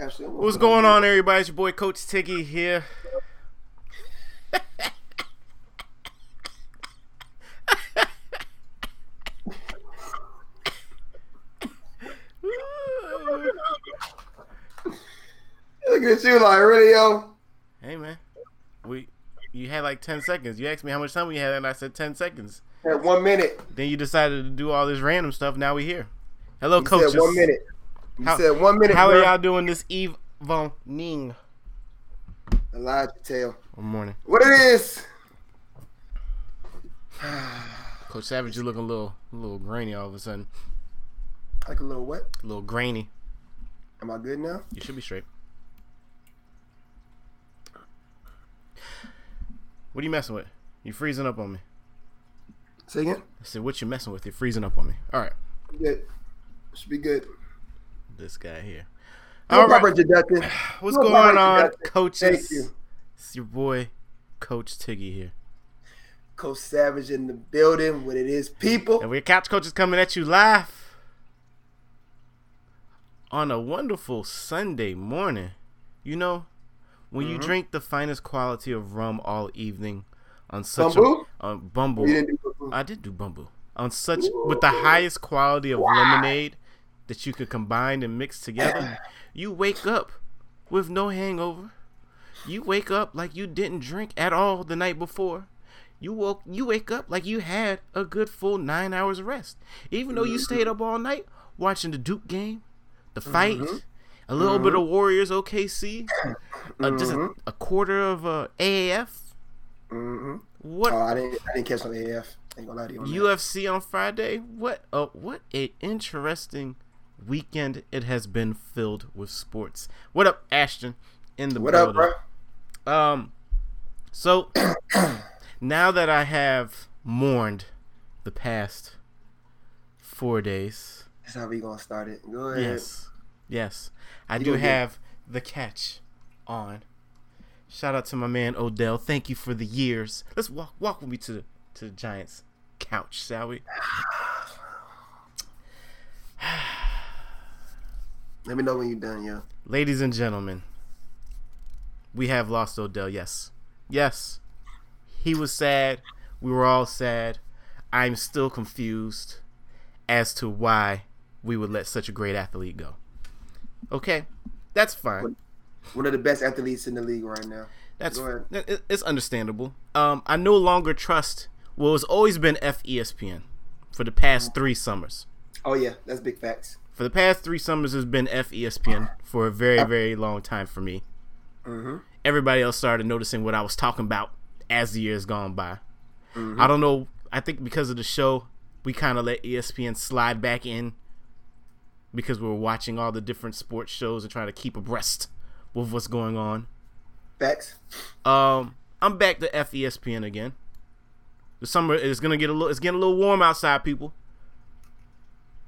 Absolutely. What's going on, everybody? It's your boy Coach Tiggy here. Look at you, like really, yo. Hey man, we you had like ten seconds. You asked me how much time we had, and I said ten seconds. At one minute. Then you decided to do all this random stuff. Now we here. Hello, You coaches. one minute. You How- said one minute. How are y'all doing this evening? Elijah Tail. Good morning, What it is? Coach Savage. You looking a little, a little grainy all of a sudden. Like a little what? A little grainy. Am I good now? You should be straight. What are you messing with? You freezing up on me. Say again. I said, what you messing with? You're freezing up on me. All right. Good. Should be good. This guy here. All right. introduction. What's going proper on, introduction. coaches? Thank you. It's your boy, Coach Tiggy here. Coach Savage in the building. What it is, people. And we're Couch Coaches coming at you live on a wonderful Sunday morning. You know, when you Mhm. drink the finest quality of rum all evening on such Bumbu? a on Bumble. You didn't do boo-boo. I did do Bumble on such with the highest quality of lemonade that you could combine and mix together. you wake up with no hangover. You wake up like you didn't drink at all the night before. You woke you wake up like you had a good full nine hours of rest. Even though you stayed up all night watching the Duke game, the fight, Mhm. a little bit of Warriors OKC, uh, just a, Mhm. a quarter of uh, AAF. Mm-hmm. What Oh, I didn't. I didn't catch on the AF. Ain't gonna lie to you. On that. UFC on Friday. What a what a interesting weekend it has been filled with sports. What up, Ashton? In the What up, bro? Um, so now that I have mourned the past four days, That's how we gonna start it. Go ahead. yes, yes, I You do gonna get- have the catch on. Shout out to my man Odell. Thank you for the years. Let's walk walk with me to the to the Giants couch, shall we? Let me know when you're done, yo. Ladies and gentlemen, we have lost Odell. Yes. Yes. He was sad. We were all sad. I'm still confused as to why we would let such a great athlete go. Okay. That's fine. One of the best athletes in the league right now. That's it's understandable. Um I no longer trust well it's always been FESPN for the past 3 summers. Oh yeah, that's big facts. For the past 3 summers has been FESPN for a very very long time for me. Mm-hmm. everybody else started noticing what I was talking about as the years gone by. Mhm. I don't know. I think because of the show, we kind of let ESPN slide back in because we were watching all the different sports shows and trying to keep abreast with what's going on. Facts. Um, I'm back to FESPN again. The summer is gonna get a little. It's getting a little warm outside, people.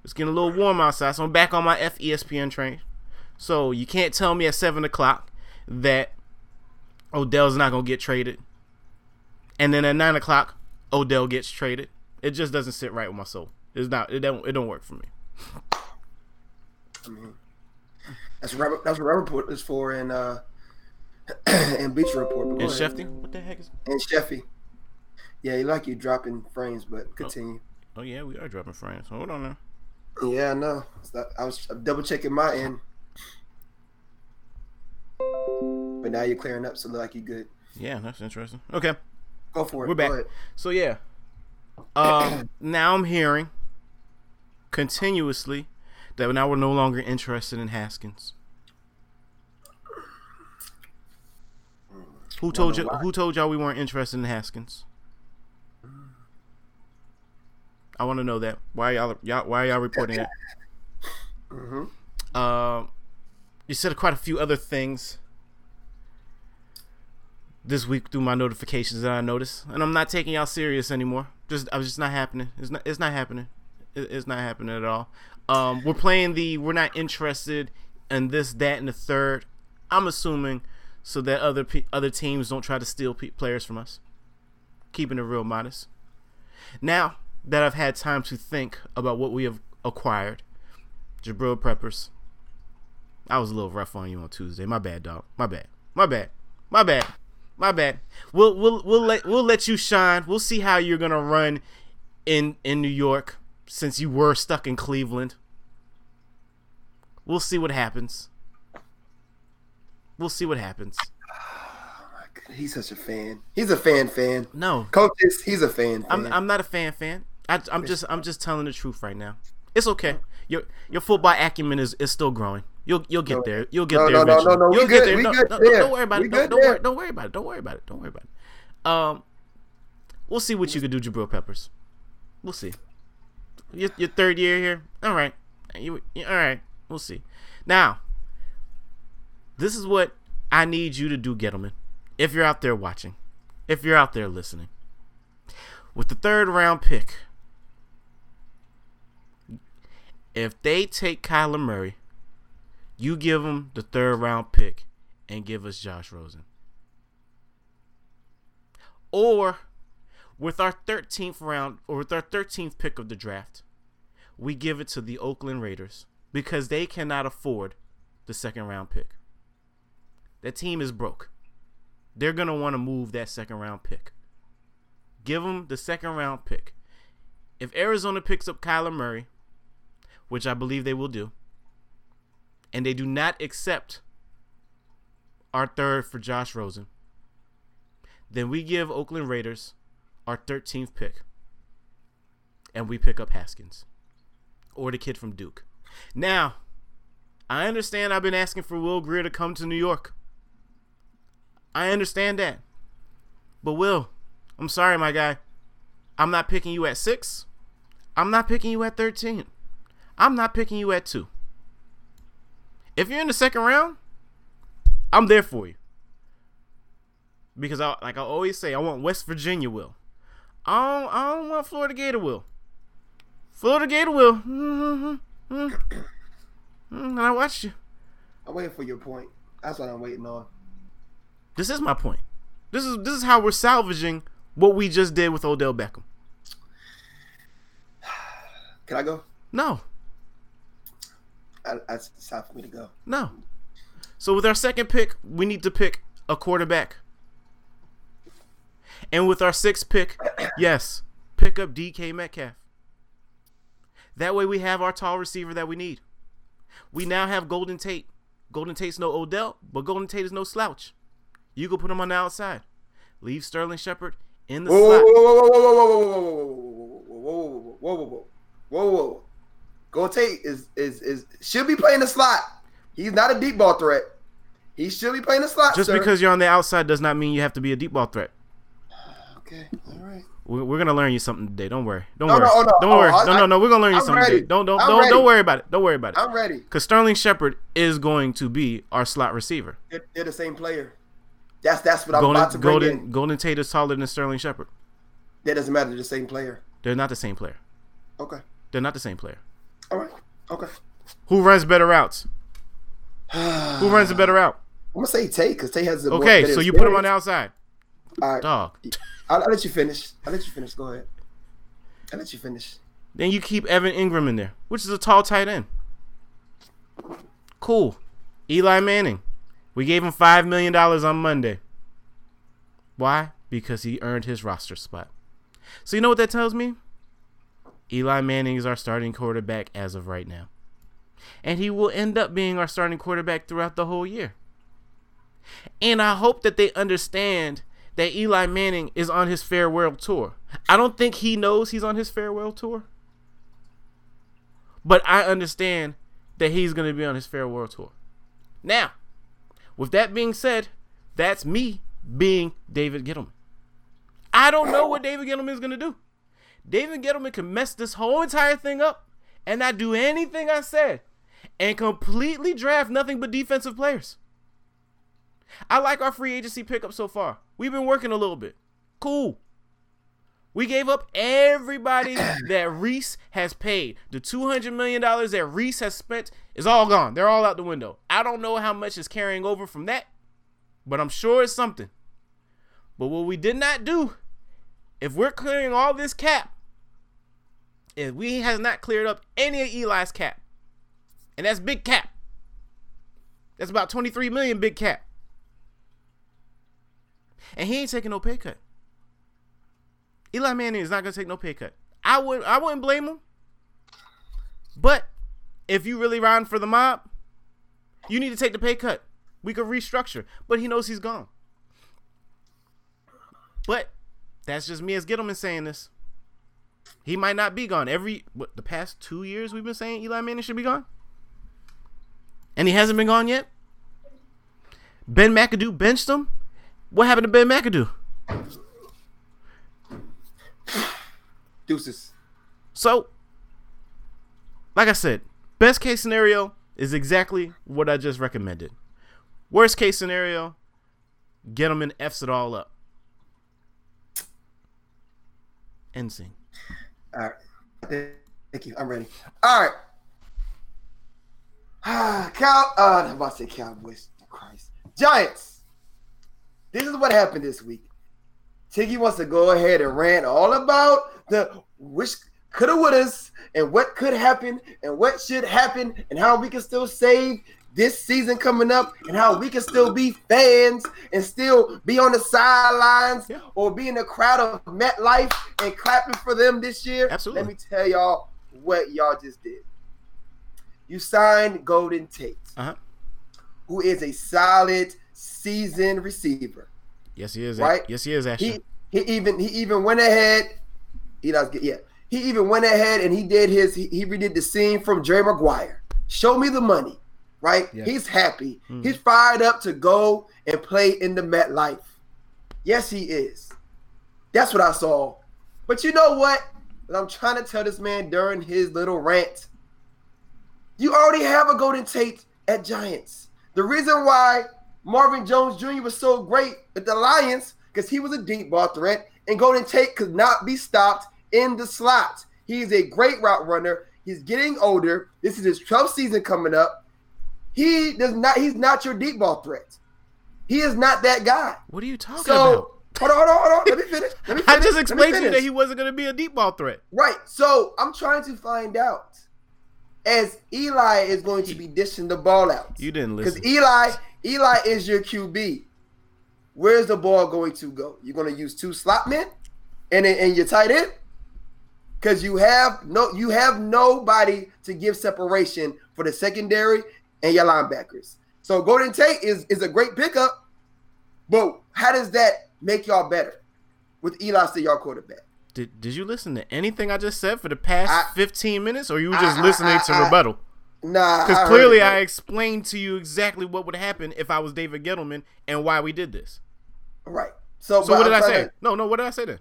It's getting a little warm outside, so I'm back on my FESPN train. So you can't tell me at seven o'clock that Odell's not gonna get traded, and then at nine o'clock Odell gets traded. It just doesn't sit right with my soul. It's not. It don't. It don't work for me. I mean, that's what Robert, that's what Robert Report is for, and uh, and Bleacher Report. And ahead. Shefty, what the heck is? and Sheffy. Yeah, you like you dropping frames, but continue. Oh yeah, we are dropping frames. Hold on now. Yeah, I know. Not- I was double checking my end, but now you're clearing up, so look like you're good. Yeah, that's interesting. Okay. Go for it. We're back. So yeah, um, now I'm hearing continuously that now we're no longer interested in Haskins. Who told you? Who told y'all we weren't interested in Haskins? I want to know that. Why y'all, y'all? Why are y'all reporting that? Mm-hmm. Um, you said quite a few other things this week through my notifications that I noticed, and I'm not taking y'all serious anymore. Just I was just not happening. It's not. It's not happening. It- It's not happening at all. Um, we're playing the. We're not interested in this, that, and the third. I'm assuming so that other pe- other teams don't try to steal pe- players from us. Keeping it real modest. Now that I've had time to think about what we have acquired, Jabril Peppers, I was a little rough on you on Tuesday. My bad, dog. My bad. My bad. My bad. My bad. We'll we'll we'll let we'll let you shine. We'll see how you're gonna run in in New York since you were stuck in Cleveland. We'll see what happens. We'll see what happens. He's such a fan. He's a fan fan. No, Coach is he's a fan. fan. I'm I'm not a fan fan. I, I'm just I'm just telling the truth right now. It's okay. Your your football acumen is, is still growing. You'll you'll get there. You'll get No, there no, no, eventually. no, no, we You'll good. get there. We No, good no, there. Don't worry about We it. Don't, don't worry. Don't worry about it. Don't worry about it. Don't worry about it. Um, we'll see what you can do, Jabril Peppers. We'll see. Your, your third year here. All right. You, you- all right. We'll see. Now, this is what I need you to do, Gettleman. If you're out there watching, if you're out there listening, with the third round pick, if they take Kyler Murray, you give them the third round pick and give us Josh Rosen. Or with our 13th round or with our 13th pick of the draft, we give it to the Oakland Raiders because they cannot afford the second round pick. That team is broke. They're going to want to move that second round pick. Give them the second round pick. If Arizona picks up Kyler Murray, which I believe they will do, and they do not accept our third for Josh Rosen, then we give Oakland Raiders our 13th pick and we pick up Haskins or the kid from Duke. Now, I understand I've been asking for Will Grier to come to New York. I understand that. But Will, I'm sorry, my guy. I'm not picking you at six. I'm not picking you at 13. I'm not picking you at two. If you're in the second round, I'm there for you. Because I like I always say, I want West Virginia will. I don't, I don't want Florida Gator will. Florida Gator will. Mm-hmm. Mm-hmm. And I watched you. I'm waiting for your point. That's what I'm waiting on. This is my point. This is this is how we're salvaging what we just did with Odell Beckham. Can I go? No, I, that's it's time for me to go. no. So with our second pick, we need to pick a quarterback. And with our sixth pick, yes, pick up DK Metcalf. That way we have our tall receiver that we need. We now have Golden Tate. Golden Tate's no Odell, but Golden Tate is no slouch. You can put him on the outside. Leave Sterling Shepard in the Whoa, slot. whoa, whoa, whoa, whoa, whoa, whoa, whoa, whoa, whoa, whoa, whoa, whoa, whoa, whoa, whoa, whoa. Go Tate is is is should be playing the slot. He's not a deep ball threat. He should be playing the slot. Just sir. because you're on the outside does not mean you have to be a deep ball threat. Okay, all right. We're, we're gonna learn you something today. Don't worry. Don't No, worry. no, oh, no. Don't Oh, worry. I- no, no, no. We're gonna learn you I'm something ready. today. Don't don't I'm don't ready. don't worry about it. Don't worry about it. I'm ready. Because Sterling Shepard is going to be our slot receiver. They're, they're the same player. That's that's what I'm about to Golden bring Golden in. Golden Tate is taller than Sterling Shepard. That doesn't matter. They're the same player. They're not the same player. Okay. They're not the same player. All right. Okay. Who runs better routes? Who runs the better route? I'm gonna say Tay because Tay has the Okay, so you put him on the outside. All right. Dog. I'll, I'll let you finish. I'll let you finish. Go ahead. I'll let you finish. Then you keep Evan Engram in there, which is a tall tight end. Cool. Eli Manning. We gave him $5 million on Monday. Why? Because he earned his roster spot. So you know what that tells me? Eli Manning is our starting quarterback as of right now. And he will end up being our starting quarterback throughout the whole year. And I hope that they understand that Eli Manning is on his farewell tour. I don't think he knows he's on his farewell tour. But I understand that he's going to be on his farewell tour. Now, with that being said, that's me being David Gettleman. I don't know what David Gettleman is going to do. David Gettleman can mess this whole entire thing up and not do anything I said and completely draft nothing but defensive players. I like our free agency pickup so far. We've been working a little bit. Cool. We gave up everybody that Reese has paid. The $200 million that Reese has spent is all gone. They're all out the window. I don't know how much is carrying over from that, but I'm sure it's something. But what we did not do, if we're clearing all this cap, if we has not cleared up any of Eli's cap, and that's big cap. That's about 23 million big cap. And he ain't taking no pay cut. Eli Manning is not gonna take no pay cut. I would I wouldn't blame him. But if you really riding for the mob, you need to take the pay cut. We could restructure. But he knows he's gone. But that's just me as Gettleman saying this. He might not be gone. Every what the past two years we've been saying Eli Manning should be gone. And he hasn't been gone yet. Ben McAdoo benched him. What happened to Ben McAdoo? Deuces. So, like I said, best case scenario is exactly what I just recommended. Worst case scenario, Gettleman F's it all up. End scene. All right. Thank you. I'm ready. All right. Cow. Uh, I'm about to say Cowboys. Christ. Giants. This is what happened this week. Tiggy wants to go ahead and rant all about the wish coulda wouldas and what could happen and what should happen and how we can still save this season coming up and how we can still be fans and still be on the sidelines Yeah. or be in the crowd of MetLife and clapping for them this year. Absolutely. Let me tell y'all what y'all just did. You signed Golden Tate, Uh huh. who is a solid seasoned receiver. Yes, he is. Right? Yes, he is. Actually, He he even he even went ahead. He does get yeah. He even went ahead and he did his he, he redid the scene from Jerry Maguire. Show me the money, right? Yeah. He's happy. Mhm. He's fired up to go and play in the MetLife. Yes, he is. That's what I saw. But you know what? And I'm trying to tell this man during his little rant. You already have a Golden Tate at Giants. The reason why Marvin Jones Jr. was so great at the Lions because he was a deep ball threat, and Golden Tate could not be stopped in the slot. He's a great route runner. He's getting older. This is his 12th season coming up. He does not. He's not your deep ball threat. He is not that guy. what are you talking So about? hold on, hold on, hold on. Let me finish. Let me finish. I just explained to you that he wasn't going to be a deep ball threat. Right. So I'm trying to find out as Eli is going to be dishing the ball out. You didn't listen. Because. Eli, Eli is your QB. Where's the ball going to go? You're going to use two slot men and and your tight end? Because you have no you have nobody to give separation for the secondary and your linebackers. So Golden Tate is is a great pickup, but how does that make y'all better with Eli still your quarterback? Did, did you listen to anything I just said for the past I- 15 minutes, or you were just I- listening to I- I- rebuttal? Nah, Because clearly it, I explained to you exactly what would happen if I was David Gettleman and why we did this. right. So, So what did I say? to- No, no. What did I say then?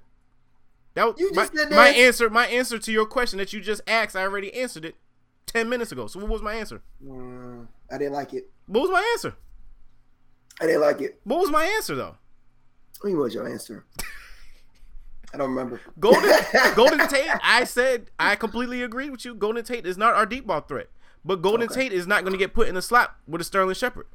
That was You my, my answer. My answer to your question that you just asked. I already answered it ten minutes ago. So what was my answer? Mm, I didn't like it. What was my answer? I didn't like it. What was my answer though? What was your answer? I don't remember. Golden Golden Tate. I said I completely agree with you. Golden Tate is not our deep ball threat, but Golden Okay. Tate is not going to get put in the slot with a Sterling Shepard.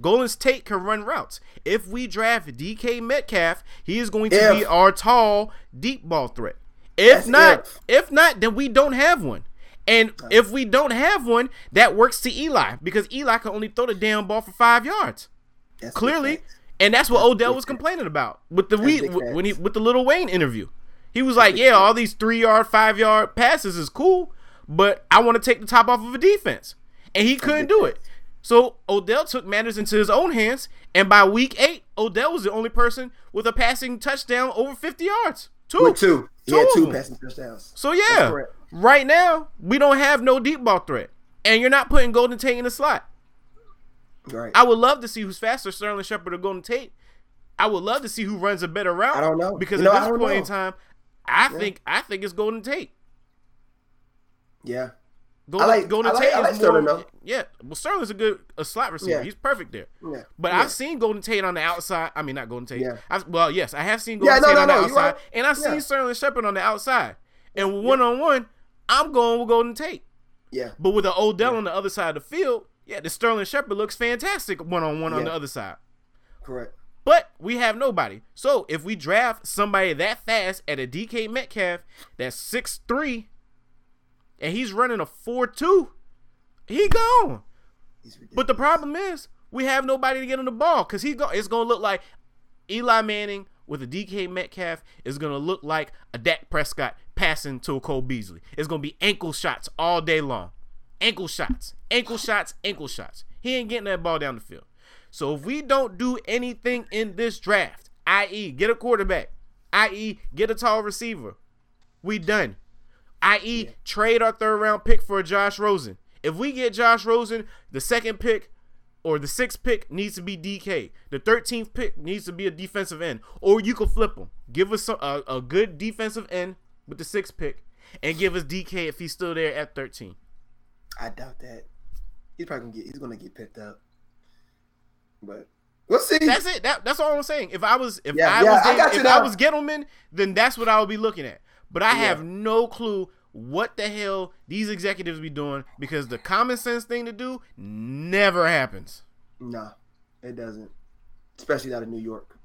Golden Tate can run routes. If we draft DK Metcalf, he is going to If. be our tall deep ball threat. If That's not, if. if not, then we don't have one. And if we don't have one, that works to Eli because Eli can only throw the damn ball for five yards. That's Clearly, and that's what Odell big was complaining about with the That's we when he with the Little Wayne interview. He was like, "Yeah, all these three yard, five yard passes is cool, but I want to take the top off of a defense," and he couldn't do it. So Odell took matters into his own hands, and by week eight, Odell was the only person with a passing touchdown over fifty yards. Two, With two. He Two had two passing touchdowns. So yeah. Right now we don't have no deep ball threat, and you're not putting Golden Tate in the slot. Right. I would love to see who's faster, Sterling Shepard or Golden Tate. I would love to see who runs a better route. I don't know. because at I this point in time, I think I think it's Golden Tate. yeah. Golden, like- Golden I like- Tate I like Sterling, more. though. Yeah, well, Sterling's a good a slot receiver. Yeah. He's perfect there. Yeah. But yeah. I've seen Golden Tate on the outside. I mean, not Golden Tate. Yeah. I've, well, yes, I have seen Yeah, Golden no, Tate no, on the outside, right. and I've seen Sterling Shepard on the outside. And one on one, I'm going with Golden Tate. Yeah. But with the Odell on the other side of the field, yeah, the Sterling Shepard looks fantastic one on one on the other side. Correct. But we have nobody. So if we draft somebody that fast at a DK Metcalf that's six three, and he's running a four two, he gone. But the problem is we have nobody to get on the ball because he's going. It's going to look like Eli Manning with a DK Metcalf is going to look like a Dak Prescott passing to a Cole Beasley. It's going to be ankle shots all day long. Ankle shots, ankle shots, ankle shots. He ain't getting that ball down the field. So if we don't do anything in this draft, i.e., get a quarterback, i.e., get a tall receiver, we done. I.e., yeah. trade our third round pick for a Josh Rosen. If we get Josh Rosen, the second pick or the sixth pick needs to be DK. The 13th pick needs to be a defensive end. Or you can flip him. Give us a, a good defensive end with the sixth pick and give us DK if he's still there at 13. I doubt that. He's probably gonna get he's gonna get picked up. But we'll see. That's it. That, that's all I'm saying. If I was if yeah, I yeah, was I if I was Gettleman, then that's what I would be looking at. But I yeah. have no clue what the hell these executives be doing because the common sense thing to do never happens. No, it doesn't. Especially out of New York.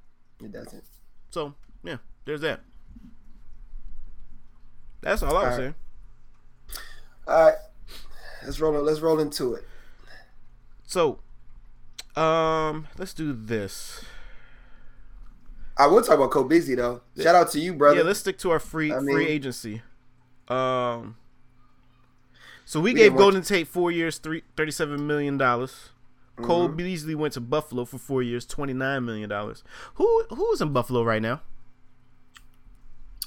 It doesn't. So, yeah, there's that. That's all I was saying. All right. Let's roll let's roll into it. So, um, let's do this. I will talk about Cole Beasley though. Shout out to you, brother. Yeah, let's stick to our free I mean, free agency. Um, so we, we gave Golden Tate four years, three thirty-seven million dollars. Mm-hmm. Cole Beasley went to Buffalo for four years, twenty-nine million dollars. Who who's in Buffalo right now?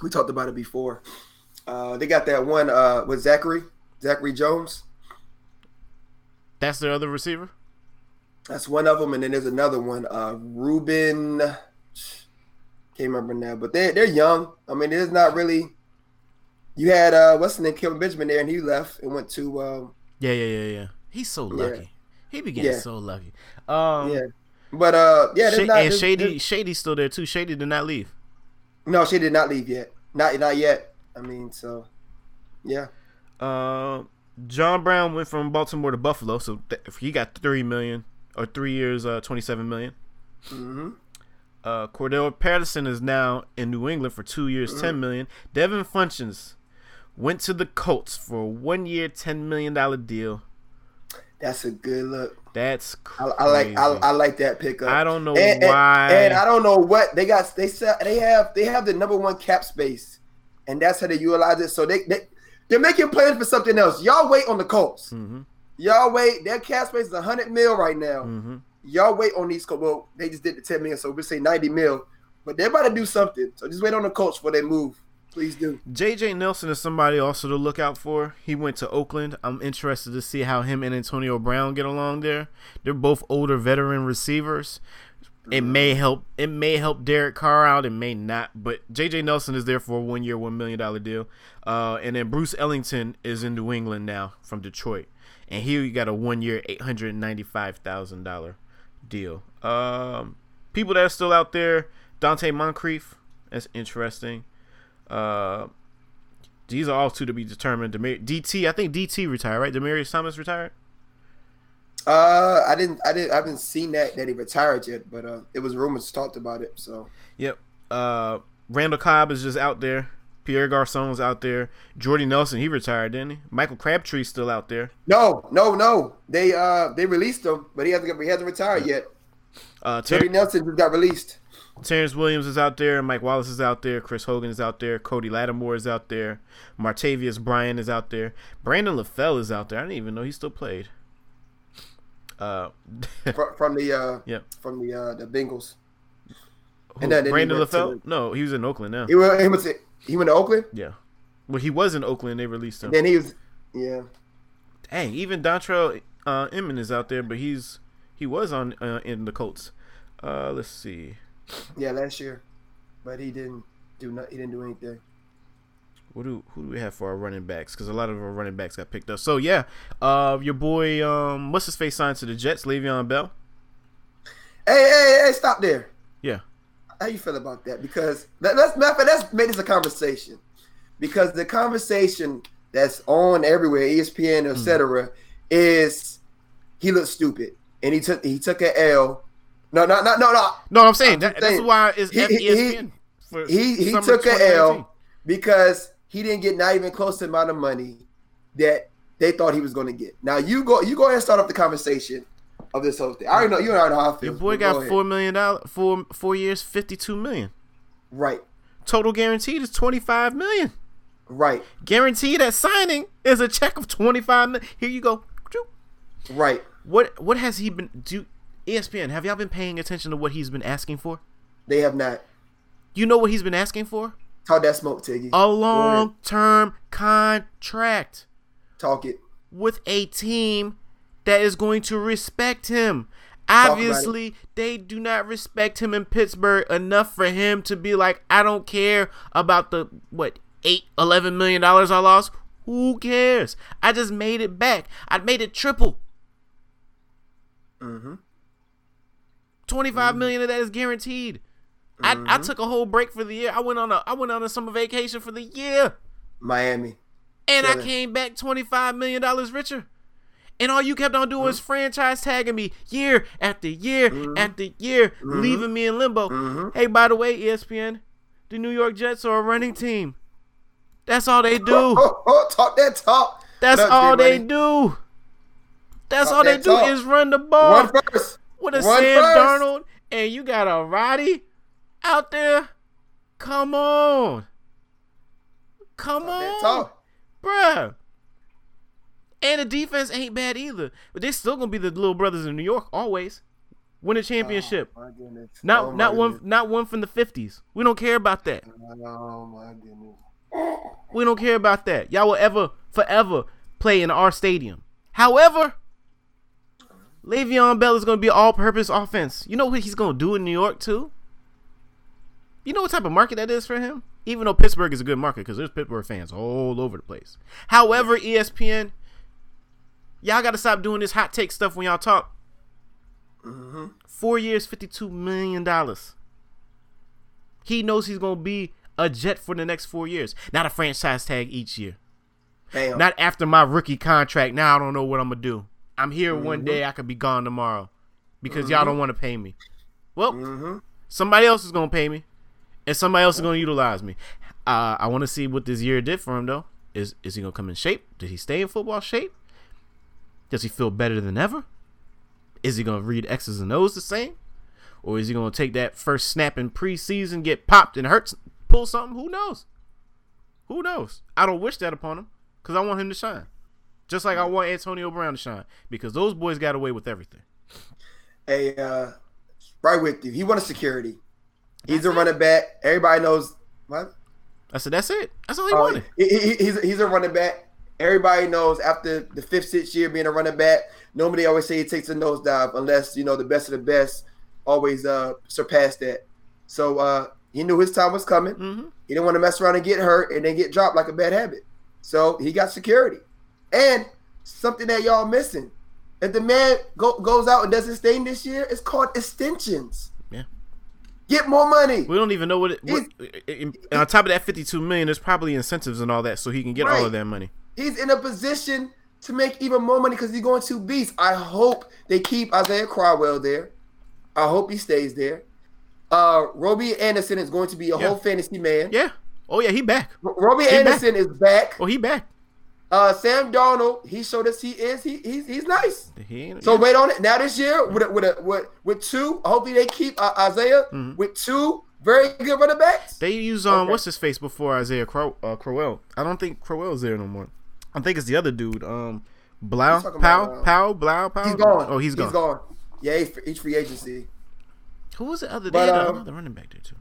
We talked about it before. Uh, they got that one uh, with Zachary, Zachary Jones. That's their other receiver. That's one of them, and then there's another one, uh, Ruben. Can't remember now, but they they're young. I mean, it's not really you had uh, what's the name, Kelvin Benjamin there, and he left and went to. Um, yeah, yeah, yeah, yeah. He's so lucky. Yeah. He began yeah. so lucky. Um, yeah, but uh, yeah, Sh- not, and Shady, Shady's still there too. Shady did not leave. No, she did not leave yet. Not not yet. I mean, so yeah. Uh, John Brown went from Baltimore to Buffalo, so th- he got three million or three years, uh, twenty-seven million. Mm-hmm. Uh, Cordarrelle Patterson is now in New England for two years, mm-hmm. ten million. Devin Funchess went to the Colts for a one year, ten million dollar deal. That's a good look. That's crazy. I, I like I, I, like that pickup. I don't know and, why, and, and, I don't know what they got. They sell, they have they have the number one cap space, and that's how they utilize it. So they they they're making plans for something else. Y'all wait on the Colts. Mm-hmm. Y'all wait. Their cap space is hundred mil right now. Mm-hmm. Y'all wait on these. Well, they just did the ten million, so we say ninety mil. But they're about to do something. So just wait on the Colts before they move. Please do. JJ Nelson is somebody also to look out for. He went to Oakland. I'm interested to see how him and Antonio Brown get along there. They're both older veteran receivers. It may help. It may help Derek Carr out. It may not. But JJ Nelson is there for a one year, one million dollar deal. Uh, and then Bruce Ellington is in New England now from Detroit, and he got a one year, eight hundred ninety five thousand dollar deal. Um, people that are still out there, Donte Moncrief. That's interesting. Uh, these are all two to be determined. DT, I think DT retired, right? Demaryius Thomas retired. Uh, I didn't, I didn't, I haven't seen that that he retired yet, but uh, it was rumors talked about it. So. Yep. Uh, Randall Cobb is just out there. Pierre Garcon's out there. Jordy Nelson, he retired, didn't he? Michael Crabtree's still out there. No, no, no. They uh they released him, but he hasn't he hasn't retired yet. Uh, Ter- Jordy Nelson just got released. Terrance Williams is out there. Mike Wallace is out there. Chris Hogan is out there. Cody Latimer is out there. Martavis Bryant is out there. Brandon LaFell is out there. I didn't even know he still played. Uh, from, from the uh, yeah, from the uh, the Bengals. Who, then, Brandon LaFell? The, no, he was in Oakland now. He went, he, went he went to Oakland. Yeah, well, he was in Oakland. They released him. Then he was, yeah. Dang, even Dontrelle uh, Inman is out there, but he's he was on uh, in the Colts. Uh, let's see. Yeah, last year, but he didn't do not. He didn't do anything. What do who do we have for our running backs? Because a lot of our running backs got picked up. So yeah, uh, your boy, um, what's his face signed to the Jets, Le'Veon Bell. Hey, hey, hey! Stop there. Yeah. How you feel about that? Because that, let's let's make this a conversation. Because the conversation that's on everywhere, ESPN, etc., mm. is he looks stupid and he took he took an L no, no, no, no, no. No, I'm saying, I'm that, saying that's why it's he, ESPN. He, he, he took an L because he didn't get not even close to the amount of money that they thought he was going to get. Now you go, you go ahead and start off the conversation of this whole thing. I already know you already know how I feel. Your boy but go got four million dollars, four four years, fifty two million. Right, Total guaranteed is twenty five million. right, Guaranteed at signing is a check of twenty five million. Here you go. right. What what has he been do? ESPN, have y'all been paying attention to what he's been asking for? They have not. You know what he's been asking for? Talk that smoke, Tiggy. A long term contract Talk it. with a team that is going to respect him. Obviously, they do not respect him in Pittsburgh enough for him to be like, I don't care about the what eight, eleven million dollars I lost. Who cares? I just made it back. I made it triple. Mm-hmm. Twenty-five million of that is guaranteed. I, I Mm-hmm. took a whole break for the year. I went on a I went on a summer vacation for the year. Miami. And I came back $25 million richer. And all you kept on doing was franchise tagging me year after year after year, leaving me in limbo. Mhm. Hey, by the way, ESPN, the New York Jets are a running team. That's all they do. Oh, oh, talk that talk. That's up, all they do. That's Talk all they that do talk. is run the ball One first. with a Run Sam first. Darnold, and you got a Roddy out there. Come on. Come on. talk. Bruh. And the defense ain't bad either. But they still gonna be the little brothers in New York always. Win a championship. Oh, not Oh, not one goodness. not one from the fifties. We don't care about that. Oh my goodness. We don't care about that. Y'all will ever forever play in our stadium. However, Le'Veon Bell is gonna be all purpose offense. You know what he's gonna do in New York too? You know what type of market that is for him? Even though Pittsburgh is a good market because there's Pittsburgh fans all over the place. However, ESPN, y'all got to stop doing this hot take stuff when y'all talk. Mm-hmm. Four years, fifty-two million dollars. He knows he's gonna be a Jet for the next four years, not a franchise tag each year. Bam. Not after my rookie contract. Now I don't know what I'm gonna do. I'm here one Mm-hmm. day. I could be gone tomorrow because y'all don't want to pay me. Well, mm-hmm. somebody else is gonna pay me, and somebody else is gonna utilize me. Uh, I want to see what this year did for him though. Is is he gonna come in shape? Did he stay in football shape? Does he feel better than ever? Is he gonna read X's and O's the same, or is he gonna take that first snap in preseason, get popped and hurt, pull something? Who knows? Who knows? I don't wish that upon him because I want him to shine, just like I want Antonio Brown to shine because those boys got away with everything. Hey, uh, right with you. He wanted security. He's That's a running back. Everybody knows. What? I said that's it. That's all he Oh, wanted. he- he- he's, he's a running back. Everybody knows after the fifth, sixth year being a running back, nobody always say he takes a nosedive unless, you know, the best of the best always uh, surpass that. So uh, he knew his time was coming. hmm He didn't want to mess around and get hurt and then get dropped like a bad habit. So he got security. And something that y'all missing. If the man go, goes out and does his thing this year, it's called extensions. Get more money. We don't even know what it. What, and on top of that, fifty-two million, there's probably incentives and all that, so he can get all of that money. He's in a position to make even more money because he's going to beast. I hope they keep Isaiah Crowell there. I hope he stays there. Uh, Robbie Anderson is going to be a Yeah. whole fantasy man. Yeah. Oh yeah, he back. R- Robbie He back. Anderson is back. Oh, he back. Uh, Sam Darnold, he showed us he is. He, he's he's nice. He So yeah. wait on it. Now this year with a, with a, with with two, hopefully they keep uh, Isaiah Mhm. with two very good running backs. They use um Okay. what's his face before Isaiah Crow uh, Crowell. I don't think Crowell's there no more. I think it's the other dude. Um, Bilal talking Powell uh, Bilal Powell. He's gone. Oh, he's gone. He's gone. Yeah, he's, he's free agency. Who was the other? But, They had um, another running back there too.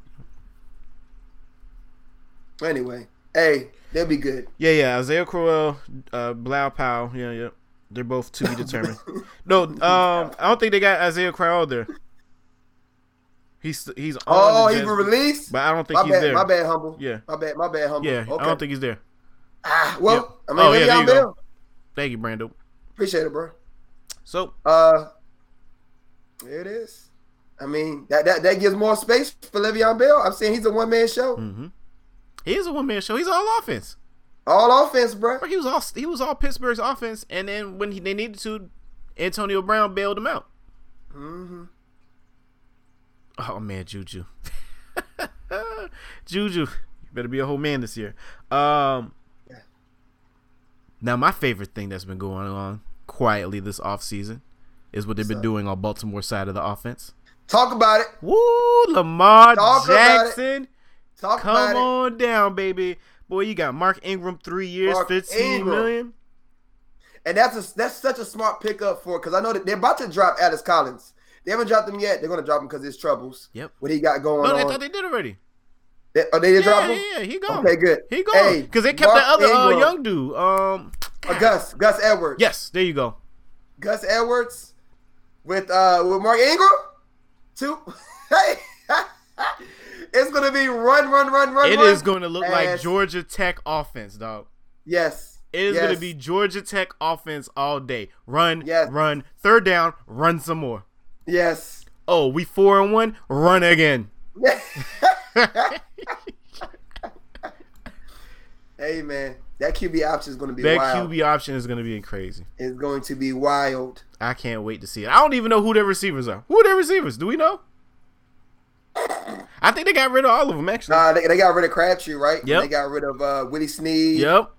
Anyway, hey, they'll be good. Yeah, yeah. Isaiah Crowell, uh, Bilal Powell. Yeah, yeah. They're both to be determined. no, um, I don't think they got Isaiah Crowell there. He's he's on Oh, he been released. but I don't think My he's bad. there. My bad, humble. Yeah. My bad. My bad, humble. Yeah, Okay. I don't think he's there. Ah, well, Yep. I mean, Oh, yeah, maybe there I'm you Thank you, Brando. Appreciate it, bro. So Uh, there it is. I mean, that that, that gives more space for Le'Veon Bell. I'm saying he's a one man show. hmm he is a one man show. He's all offense. All offense, bro. He was all he was all Pittsburgh's offense, and then when he, they needed to, Antonio Brown bailed him out. Mm-hmm. Oh man, Juju, Juju, you better be a whole man this year. Um, Yeah. Now, my favorite thing that's been going on quietly this offseason is what they've been doing on Baltimore side of the offense. Talk about it. Woo, Lamar Talk. Jackson. Talk Come about it. on down, baby. Boy, you got Mark Ingram three years, Mark fifteen Ingram. million. And that's a, that's such a smart pickup for because I know that they're about to drop Alex Collins. They haven't dropped him yet. They're gonna drop him because his troubles. Yep. What he got going No, on? they thought they did already. They- oh, they did drop Yeah, him. yeah, he gone. Okay, good. He gone Hey, because they kept Mark that other uh, young dude. Um, Uh, Gus Gus Edwards. yes, there you go. Gus Edwards with uh with Mark Ingram. Two. Hey, it's gonna be run, run, run, run. It run. is going to look like Georgia Tech offense, dog. Yes. It is yes. going to be Georgia Tech offense all day. Run, Yes. run, third down, run some more. Yes. Oh, we four and one, run again. hey man, that QB option is gonna be wild. That wild. QB option is going to be crazy. It's going to be wild. I can't wait to see it. I don't even know who their receivers are. Who are their receivers? Do we know? I think they got rid of all of them actually. Nah, they, they got rid of Crabtree, right? And Yep. They got rid of uh, Willie Snead. Yep.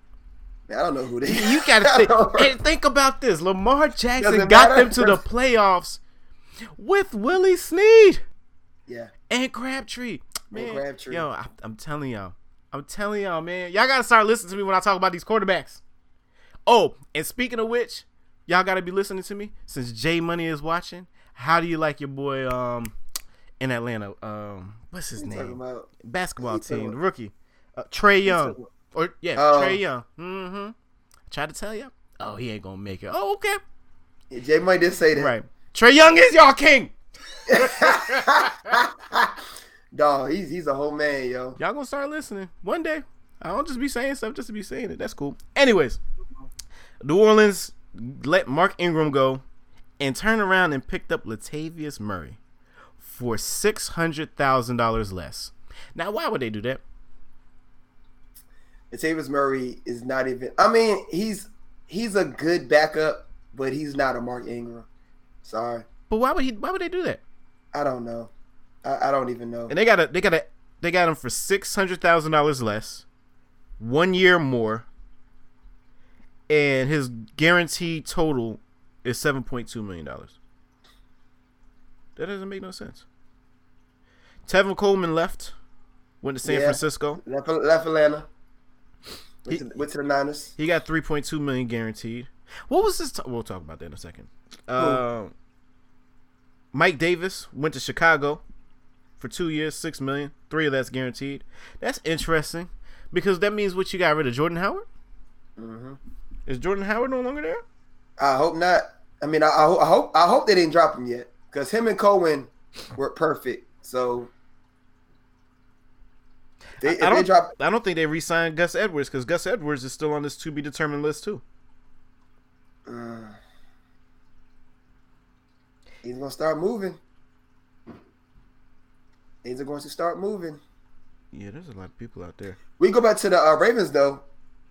Man, I don't know who they. You got to think. and think about this. Lamar Jackson Doesn't got matter. them to the playoffs with Willie Snead yeah. and Crabtree. Man, Crabtree. yo, I, I'm telling y'all, I'm telling y'all, man, y'all gotta start listening to me when I talk about these quarterbacks. Oh, and speaking of which, y'all gotta be listening to me since Jay Money is watching. How do you like your boy um in Atlanta? Um, what's his What name? Basketball team, the rookie, uh, Trae Young, or yeah, Oh. Trae Young. Mm-hmm. Tried to tell you. Oh, he ain't gonna make it. Oh, okay. Yeah, Jay might just say that. Right. Trae Young is y'all king. Dog, he's he's a whole man, yo. Y'all gonna start listening one day. I don't just be saying stuff just to be saying it. That's cool. Anyways, New Orleans let Mark Ingram go and turned around and picked up Latavius Murray for six hundred thousand dollars less. Now, why would they do that? Latavius Murray is not even. I mean, he's he's a good backup, but he's not a Mark Ingram. Sorry, But why would he? Why would they do that? I don't know. I, I don't even know. And they got a they got a they got him for six hundred thousand dollars less, one year more, and his guaranteed total is seven point two million dollars. That doesn't make no sense. Tevin Coleman left, went to San Yeah. Francisco. Left, left Atlanta. Went, He- to, went to the Niners. He got three point two million guaranteed. What was this? T- we'll talk about that in a second. Uh, Mike Davis went to Chicago for two years, six million. Three of that's guaranteed. That's interesting because that means what you got rid of Jordan Howard. hmm Is Jordan Howard no longer there? I hope not. I mean, I, I, I hope I hope they didn't drop him yet because him and Cohen were perfect. So they, if I don't. drop, I don't think they re-signed Gus Edwards because Gus Edwards is still on this to be determined list too. uh, he's gonna start moving. He's going to start moving. Yeah, there's a lot of people out there. We go back to the uh, Ravens though.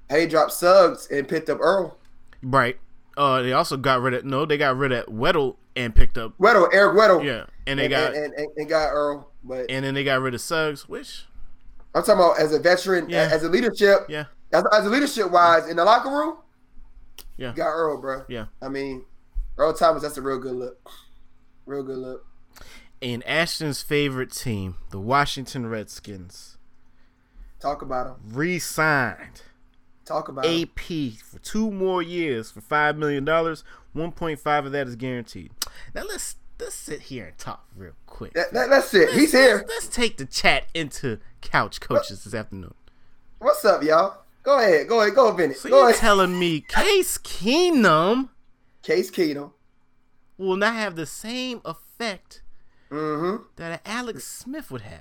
They dropped Suggs and picked up Earl. Right. Uh, they also got rid of no. They got rid of Weddle and picked up. Weddle, Eric Weddle. Yeah, and they and, got and, and, and got Earl. But and then they got rid of Suggs, which I'm talking about as a veteran, Yeah. as a leadership, yeah, as, as a leadership wise in the locker room. Yeah. got Earl, bro. yeah. I mean, Earl Thomas. That's a real good look. Real good look. And Ashton's favorite team, the Washington Redskins, Talk about them. re-signed Talk about. AP for two more years for five million dollars. One point five of that is guaranteed. Now let's let's sit here and talk real quick. That, that, that's it. He's here. Let's, let's take the chat into couch coaches this afternoon. What's up, y'all? Go ahead. Go ahead. Go, Bennett. So Go you're ahead. telling me Case Keenum Case Keenum. will not have the same effect Mm-hmm. that an Alex Smith would have?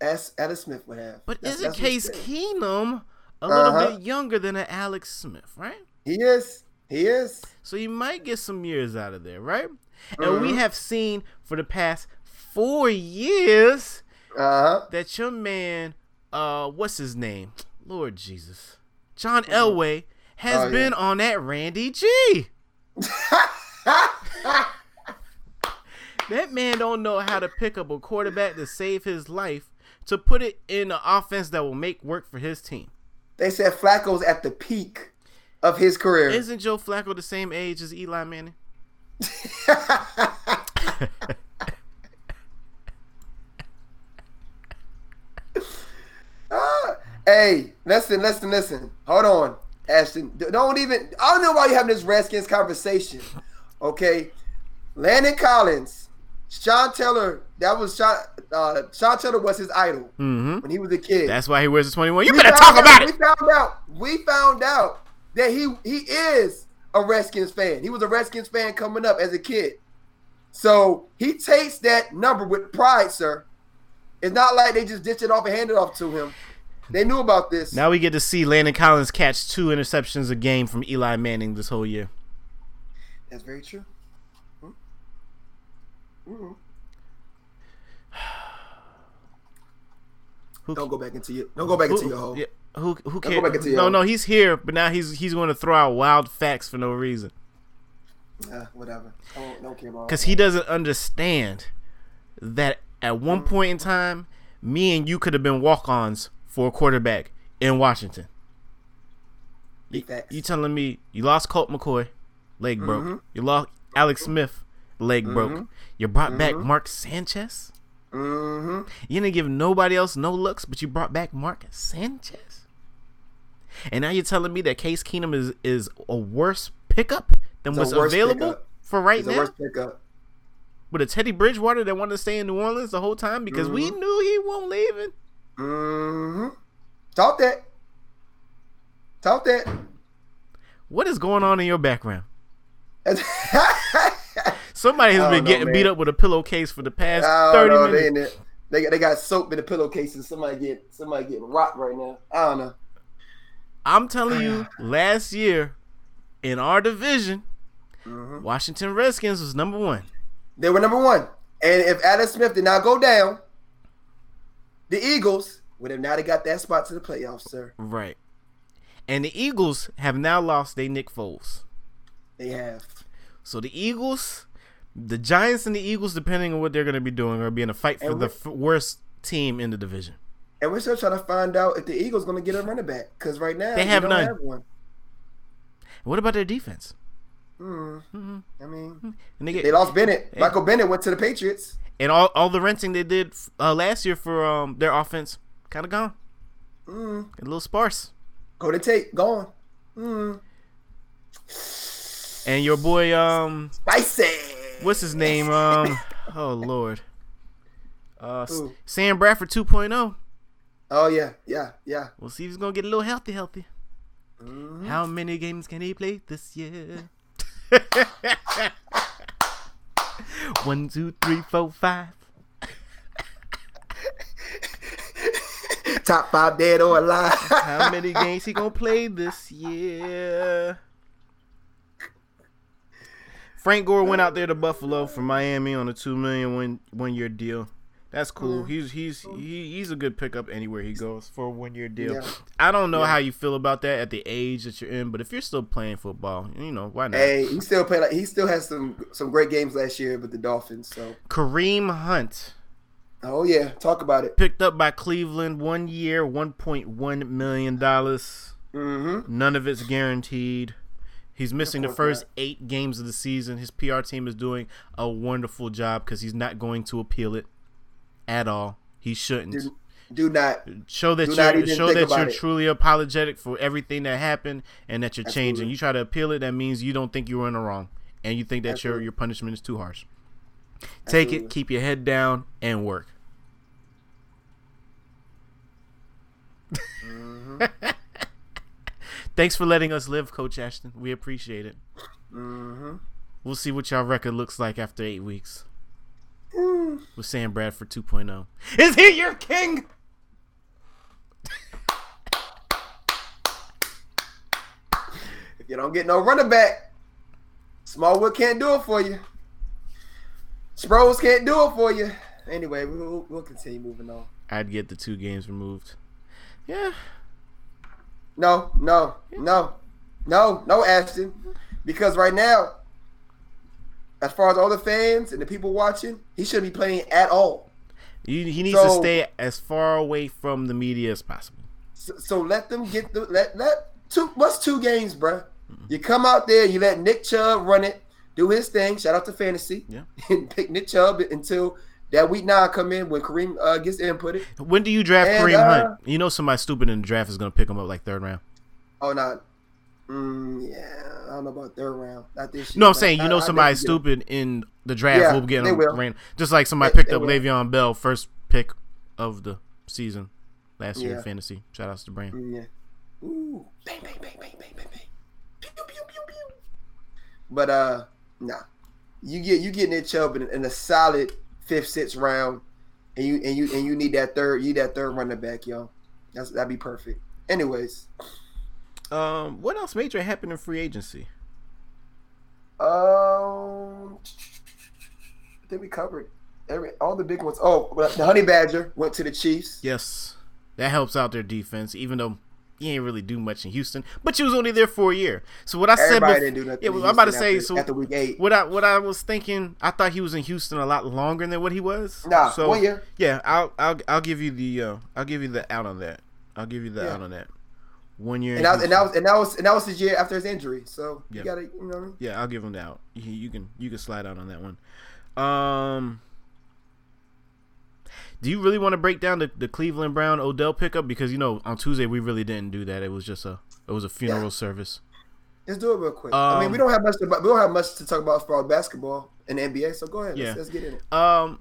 As Addis Smith would have. But That's- isn't that's Case. Keenum a little Uh-huh. bit younger than an Alex Smith, right? He is. He is. So you might get some years out of there, right? And we Mhm. have seen for the past four years Uh huh. that your man, uh, what's his name? Lord Jesus. John Elway has Oh, yeah. been on that Randy G. That man don't know how to pick up a quarterback to save his life to put it in an offense that will make work for his team. They said Flacco's at the peak. of his career. Isn't Joe Flacco the same age as Eli Manning? Ah, hey, listen, listen, listen. Hold on, Ashton. Don't even. I don't know why you're having this Redskins conversation. Okay, Landon Collins, Sean Taylor. That was Sean. Uh, Sean Taylor was his idol Mm-hmm. when he was a kid. That's why he wears the 21. You We better talk out- about We it. found out. We found out that he he is a Redskins fan. He was a Redskins fan coming up as a kid. So he takes that number with pride, sir. It's not like they just ditched it off and handed it off to him. They knew about this. Now we get to see Landon Collins catch two interceptions a game from Eli Manning this whole year. That's very true. Who, Don't go back into your don't go back into your hole. yeah, who, who go back cares? into your No, hole. no, he's here, but now he's he's going to throw out wild facts for no reason Ah, whatever. Don't, don't care about because he doesn't understand that at one point in time, me and you could have been walk-ons for a quarterback in Washington. Facts. You telling me you lost Colt McCoy, leg broke. Mhm. You lost Alex Smith, leg broke. You brought back Mark Sanchez. Mm-hmm. You didn't give nobody else no looks, but you brought back Mark Sanchez. And now you're telling me that Case Keenum is is a worse pickup than It's what's available pickup. for right It's now? worst pickup. With a Teddy Bridgewater that wanted to stay in New Orleans the whole time because we Mm-hmm. knew he won't leaving. Mm-hmm. Talk that. Talk that. What is going on in your background? Somebody has been know, getting beat up with a pillowcase for the past thirty know. Minutes. they, got- they got soap in the pillowcases. Somebody get somebody getting rocked right now. I don't know. I'm telling you, last year in our division, Mhm. Washington Redskins was number one. They were number one. And if Adam Smith did not go down, the Eagles would have now got that spot to the playoffs, sir. Right. And the Eagles have now lost their Nick Foles. They have. So the Eagles, the Giants and the Eagles, depending on what they're going to be doing, are going to be in a fight for the f- worst team in the division. And we're still trying to find out if the Eagles going to get a running back because right now They have don't none. Have one. What about their defense? Mm, Mhm. I mean, And they get they lost Bennett. Hey. Michael Bennett went to the Patriots. and all all the renting they did uh, last year for um their offense kind of gone, Mm, a little sparse. Golden Tate gone. Mm, And your boy um spicy. what's his name um oh lord uh Who? Sam Bradford 2.0. Oh yeah, yeah, yeah. We'll see if he's gonna get a little healthy, healthy. Mhm. How many games can he play this year? One, two, three, four, five. Top five dead or alive. How many games he gonna play this year? Frank Gore went out there to Buffalo from Miami on a two million one one year deal. That's cool. He's he's he, he's a good pickup anywhere he goes for a one year deal. Yeah. I don't know Yeah. how you feel about that at the age that you're in, but if you're still playing football, you know why not? Hey, he still played like he still has some some great games last year with the Dolphins. So, Kareem Hunt oh yeah, talk about it. picked up by Cleveland, one year, one point one million dollars. Mm-hmm. None of it's guaranteed. He's missing the first eight games of the season. His PR team is doing a wonderful job because he's not going to appeal it at all. He shouldn't. Do, do not. show that you're show that you're it. truly apologetic for everything that happened and that you're changing. You try to appeal it, that means you don't think you were in the wrong and you think that your Absolutely. your punishment is too harsh. Take Absolutely. it, keep your head down, and work. Mm-hmm. Thanks for letting us live, Coach Ashton. We appreciate it. Mm-hmm. We'll see what y'all record looks like after eight weeks Mm. with Sam Bradford 2.0. Is he your king? If you don't get no running back, Smallwood can't do it for you. Sproles can't do it for you. Anyway, we'll, we'll continue moving on. I'd get the two games removed. Yeah. No, no, no, no, no, Ashton. Because right now, as far as all the fans and the people watching, he shouldn't be playing at all. He, he needs to stay as far away from the media as possible. So, so let them get the let let two. What's two games, bruh? You come out there, you let Nick Chubb run it, do his thing. Shout out to fantasy. Yeah. And pick Nick Chubb until that week nine come in when Kareem uh, gets inputted. When do you draft And, Kareem uh, Hunt? You know somebody stupid in the draft is gonna pick him up like third round. Oh, not. Mm, yeah, I don't know about third round. Not this year. No, I'm saying you I- know somebody definitely get him. stupid in the draft Yeah, will get him will. ran just like somebody They- picked they up will. Le'Veon Bell, first pick of the season last year in fantasy. Shout outs to Brand. Mm, Yeah. Ooh, bang, bang, bang, bang, bang, bang, bang. Pew, pew, pew, pew. But uh, nah, you get you get Nick Chubb in, in a solid fifth, sixth round, and you and you and you need that third, you need that third running back, yo. That's that'd be perfect. Anyways, Um, what else major happened in free agency? um, I think we covered every all the big ones. Oh, the Honey Badger went to the Chiefs. Yes, that helps out their defense, even though he ain't really do much in Houston. But you was only there for a year. So what I said, Everybody bef- didn't do nothing. yeah, well, I'm about to say. after, So after week eight. what I what I was thinking, I thought he was in Houston a lot longer than what he was. Nah, so, one year. Yeah, I'll I'll I'll give you the uh, I'll give you the out on that. I'll give you the Yeah. out on that. One year, And that, and that was and that was and that was his year after his injury. So Yeah. you gotta, you know, I mean? yeah, I'll give him the out. You, you can you can slide out on that one. Um, do you really want to break down the, the Cleveland Brown Odell pickup because you know on Tuesday we really didn't do that. It was just a it was a funeral Yeah. service. let's do it real quick. I mean, Um, we don't have much. To, we don't have much to talk about for basketball and the NBA. So go ahead. Yeah. Let's, let's get in it. Um.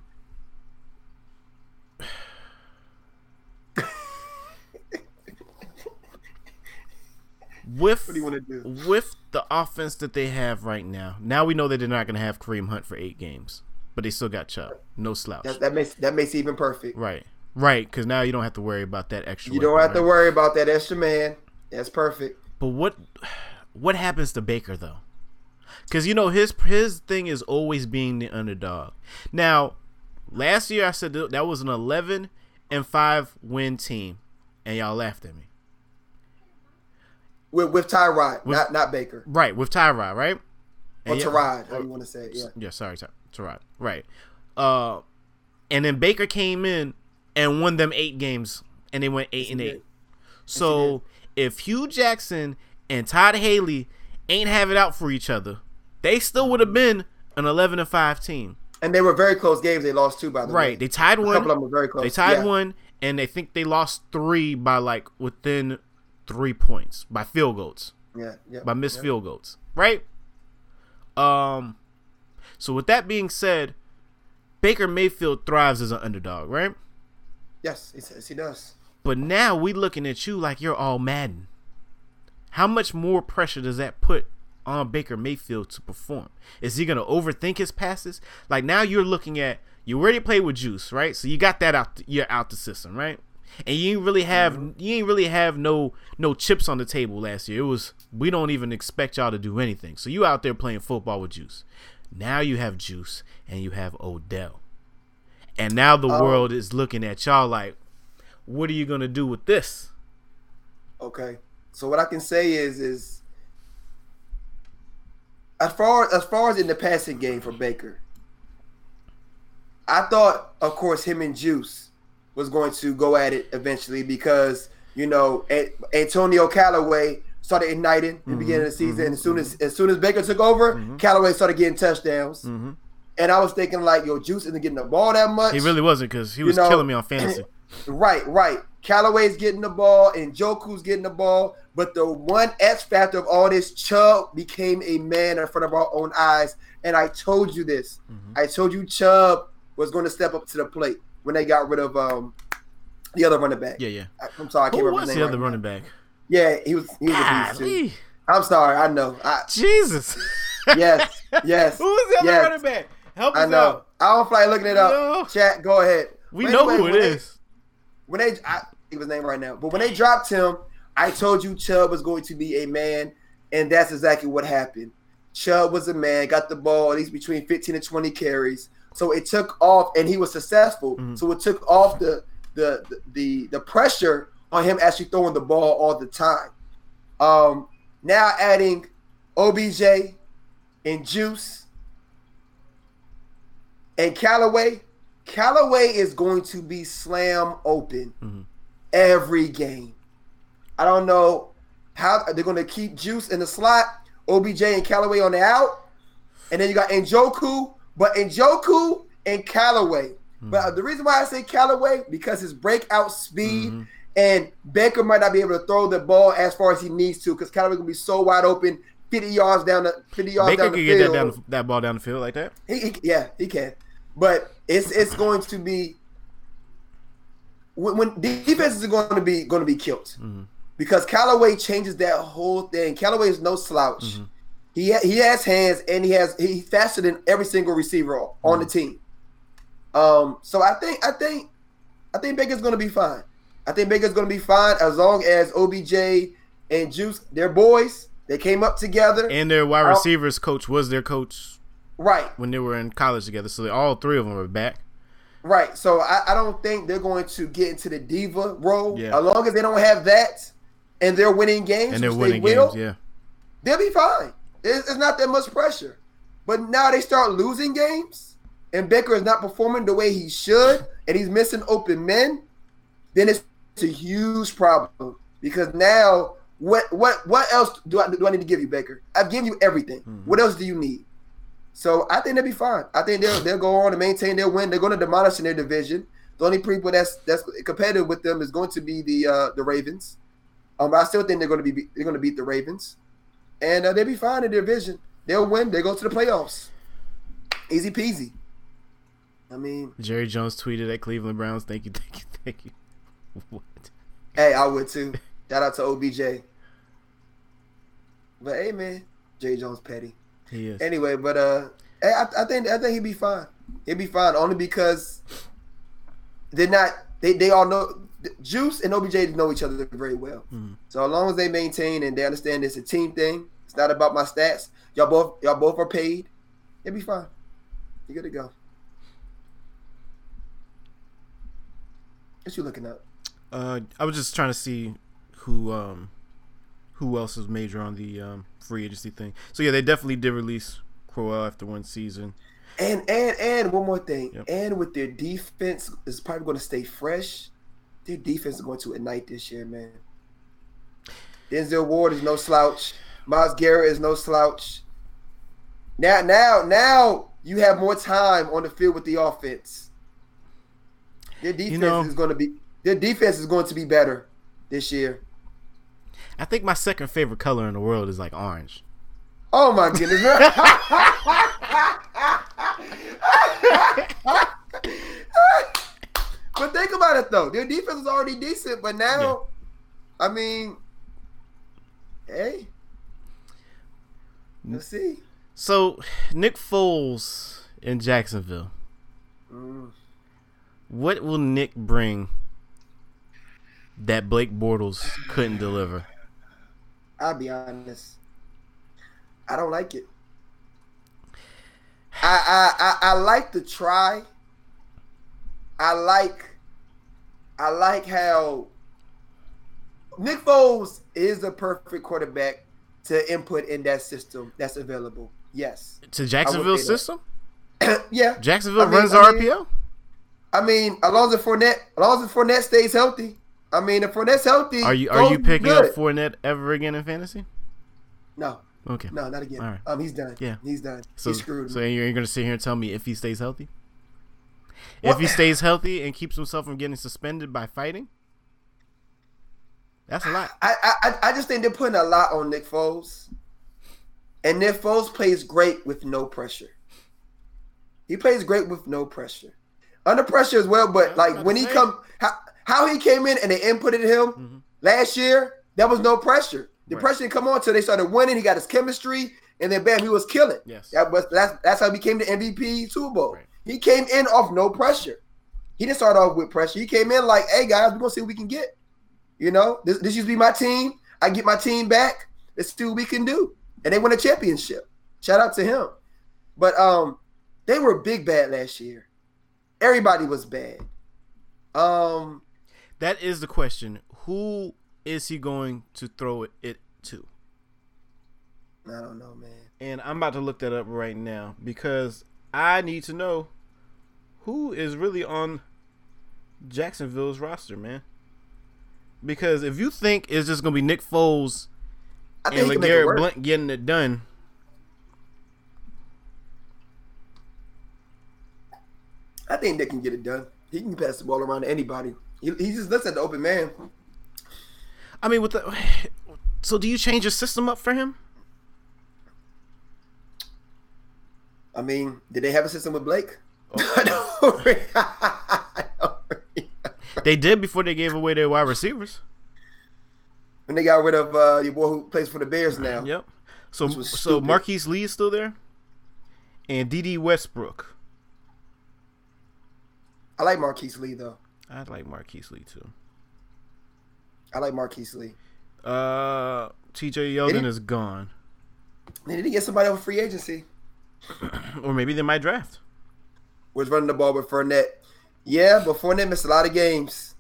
With What do you want to do? with the offense that they have right now, now we know that they're not going to have Kareem Hunt for eight games, but they still got Chubb, no slouch. That, that makes that makes even perfect. right, right, because now you don't have to worry about that extra. You don't weapon, have to worry about that extra man. That's perfect. But what what happens to Baker though? Because you know his his thing is always being the underdog. Now, last year I said that was an eleven and five win team, and y'all laughed at me. With with Tyrod, not not Baker. Right with Tyrod, right? Or And Tyrod, how you want to say it? Yeah. Yeah, sorry, Ty- Tyrod. Right. Uh, and then Baker came in and won them eight games, and they went eight and eight. So if Hue Jackson and Todd Haley ain't have it out for each other, they still would have been an eleven and five team. And they were very close games. They lost two by the way. Right. They tied one. A couple of them were very close. They tied Yeah. one, and they think they lost three by like within three points by field goals, Yeah. Yeah. by missed yeah. field goals, right? Um. So with that being said, Baker Mayfield thrives as an underdog, right? Yes, he says he does. But now we looking at you like you're all Madden. How much more pressure does that put on Baker Mayfield to perform? Is he gonna overthink his passes? Like now you're looking at you already played with Juice, right? So you got that out. The, you're out the system, right? And you ain't really have mm-hmm. you ain't really have no no chips on the table last year. It was we don't even expect y'all to do anything. So you out there playing football with Juice. Now you have Juice and you have Odell. And now the Oh. world is looking at y'all like, what are you gonna do with this? Okay. So what I can say is is as far as far as in the passing game for Baker, I thought, of course, him and Juice was going to go at it eventually because you know Antonio Callaway started igniting in the beginning of the season. and as soon as as soon as Baker took over, Callaway started getting touchdowns. Mm-hmm. And I was thinking like, yo, Juice isn't getting the ball that much. He really wasn't because he was know, killing me on fantasy. Right, right. Callaway's getting the ball and Njoku's getting the ball, but the one X factor of all this, Chubb became a man in front of our own eyes. And I told you this. Mhm. I told you Chubb was going to step up to the plate when they got rid of um the other running back. Yeah, yeah. I, am sorry, I can't Who remember was his the other right running now. back? Yeah, he was he was a beast too. I'm sorry, I know. I, Jesus. yes, yes. Who was the other yes. running back? Help us I know. out. I don't feel like looking it up. No. Chat, go ahead. We know anyway, who it when they- when they I think his name right now, but when they dropped him, I told you Chubb was going to be a man, and that's exactly what happened. Chubb was a man, got the ball at least between 15 and 20 carries. So it took off, and he was successful. Mhm. So it took off the, the the the the pressure on him actually throwing the ball all the time. Um, now adding OBJ and Juice and Callaway. Callaway is going to be slam open Mhm. every game. I don't know how they're going to keep Juice in the slot, OBJ and Callaway on the out, and then you got Njoku, but Njoku and Callaway. Mm-hmm. But the reason why I say Callaway because his breakout speed. Mm-hmm. And Baker might not be able to throw the ball as far as he needs to because Callaway gonna be so wide open, fifty yards down the fifty yards Baker down the can field. get that down that ball down the field like that. He, he, yeah, he can. But it's it's going to be when, when defense is going to be going to be killed mm-hmm. because Callaway changes that whole thing. Callaway is no slouch. Mm-hmm. He ha- he has hands and he has he's faster than every single receiver on mm-hmm. the team. Um, so I think I think I think Baker's going to be fine. I think Baker's going to be fine as long as OBJ and Juice, they're boys. They came up together, and their wide receivers coach was their coach, right? When they were in college together, so all three of them are back. Right. So I, I don't think they're going to get into the diva role. Yeah. As long as they don't have that and they're winning games, and they're winning they will, games, yeah, they'll be fine. It's, it's, not that much pressure. But now they start losing games, and Baker is not performing the way he should, and he's missing open men. Then it's, it's a huge problem because now what what what else do I do I need to give you, Baker? I've given you everything. Mm-hmm. What else do you need? So I think they'll be fine. I think they'll they'll go on and maintain their win. They're going to demolish in their division. The only people that's that's competitive with them is going to be the uh, the Ravens. Um, I still think they're going to be they're going to beat the Ravens, and uh, they'll be fine in their division. They'll win. They go to the playoffs. Easy peasy. I mean, Jerry Jones tweeted at Cleveland Browns. Thank you, thank you, thank you. What? Hey, I would too. Shout out to OBJ. But hey, man, Jerry Jones petty. He is. Anyway, but uh, I, I think I think he'd be fine. He'd be fine only because they're not. They they all know Juice and OBJ know each other very well. Mm-hmm. So as long as they maintain and they understand it's a team thing, it's not about my stats. Y'all both y'all both are paid. It'd be fine. You're good to go. What you looking at? Uh, I was just trying to see who um who else is major on the um, free agency thing. So yeah, they definitely did release Crowell after one season. And and and one more thing. Yep. And with their defense is probably going to stay fresh. Their defense is going to ignite this year, man. Denzel Ward is no slouch. Myles Garrett is no slouch. Now, now, now you have more time on the field with the offense. Their defense you know, is going to be their defense is going to be better this year. I think my second favorite color in the world is like orange. Oh my goodness. but think about it though. Their defense is already decent, but now yeah. I mean hey. Let's see. So Nick Foles in Jacksonville. Mm. What will Nick bring that Blake Bortles couldn't deliver? I'll be honest. I don't like it. I I I, I like to try. I like I like how Nick Foles is the perfect quarterback to input in that system that's available. Yes. To Jacksonville system? yeah. Jacksonville I mean, runs I mean, RPO? I mean, Alonzo Fournette, Alonzo Fournette stays healthy. I mean, if Fournette's healthy, are you are you picking good. up Fournette ever again in fantasy? No. Okay. No, not again. All right. Um, he's done. Yeah, he's done. So, he's screwed. So you're going to sit here and tell me if he stays healthy? If he stays healthy and keeps himself from getting suspended by fighting, that's a lot. I, I I just think they're putting a lot on Nick Foles, and Nick Foles plays great with no pressure. He plays great with no pressure, under pressure as well. But like when he come, how, how he came in and they inputted him mm-hmm. last year, that was no pressure. The right. pressure didn't come on until they started winning. He got his chemistry, and then bam, he was killing. Yes, that was that's that's how he became the MVP Super Bowl. Right. He came in off no pressure. He didn't start off with pressure. He came in like, "Hey guys, we're gonna see what we can get." You know, this this used to be my team. I get my team back. Let's see what we can do. And they won a championship. Shout out to him. But um, they were big bad last year. Everybody was bad. Um, that is the question. Who is he going to throw it, it to? I don't know, man. And I'm about to look that up right now because I need to know who is really on Jacksonville's roster, man. Because if you think it's just gonna be Nick Foles I think and can make it LeGarrette. Blount getting it done. I think they can get it done. He can pass the ball around to anybody. He, he just looks at the open man. I mean, with the so do you change your system up for him? I mean, did they have a system with Blake? They did before they gave away their wide receivers. when they got rid of uh, your boy who plays for the Bears now. Yep. So so. Marquise Lee is still there, and Dede Westbrook. I like Marquise Lee though. I like Marquise Lee too. I like Marquise Lee. Uh, T.J. Yeldon is gone, They need to get somebody over free agency. or maybe they might draft. Was running the ball with Fournette. Yeah, but Fournette missed a lot of games.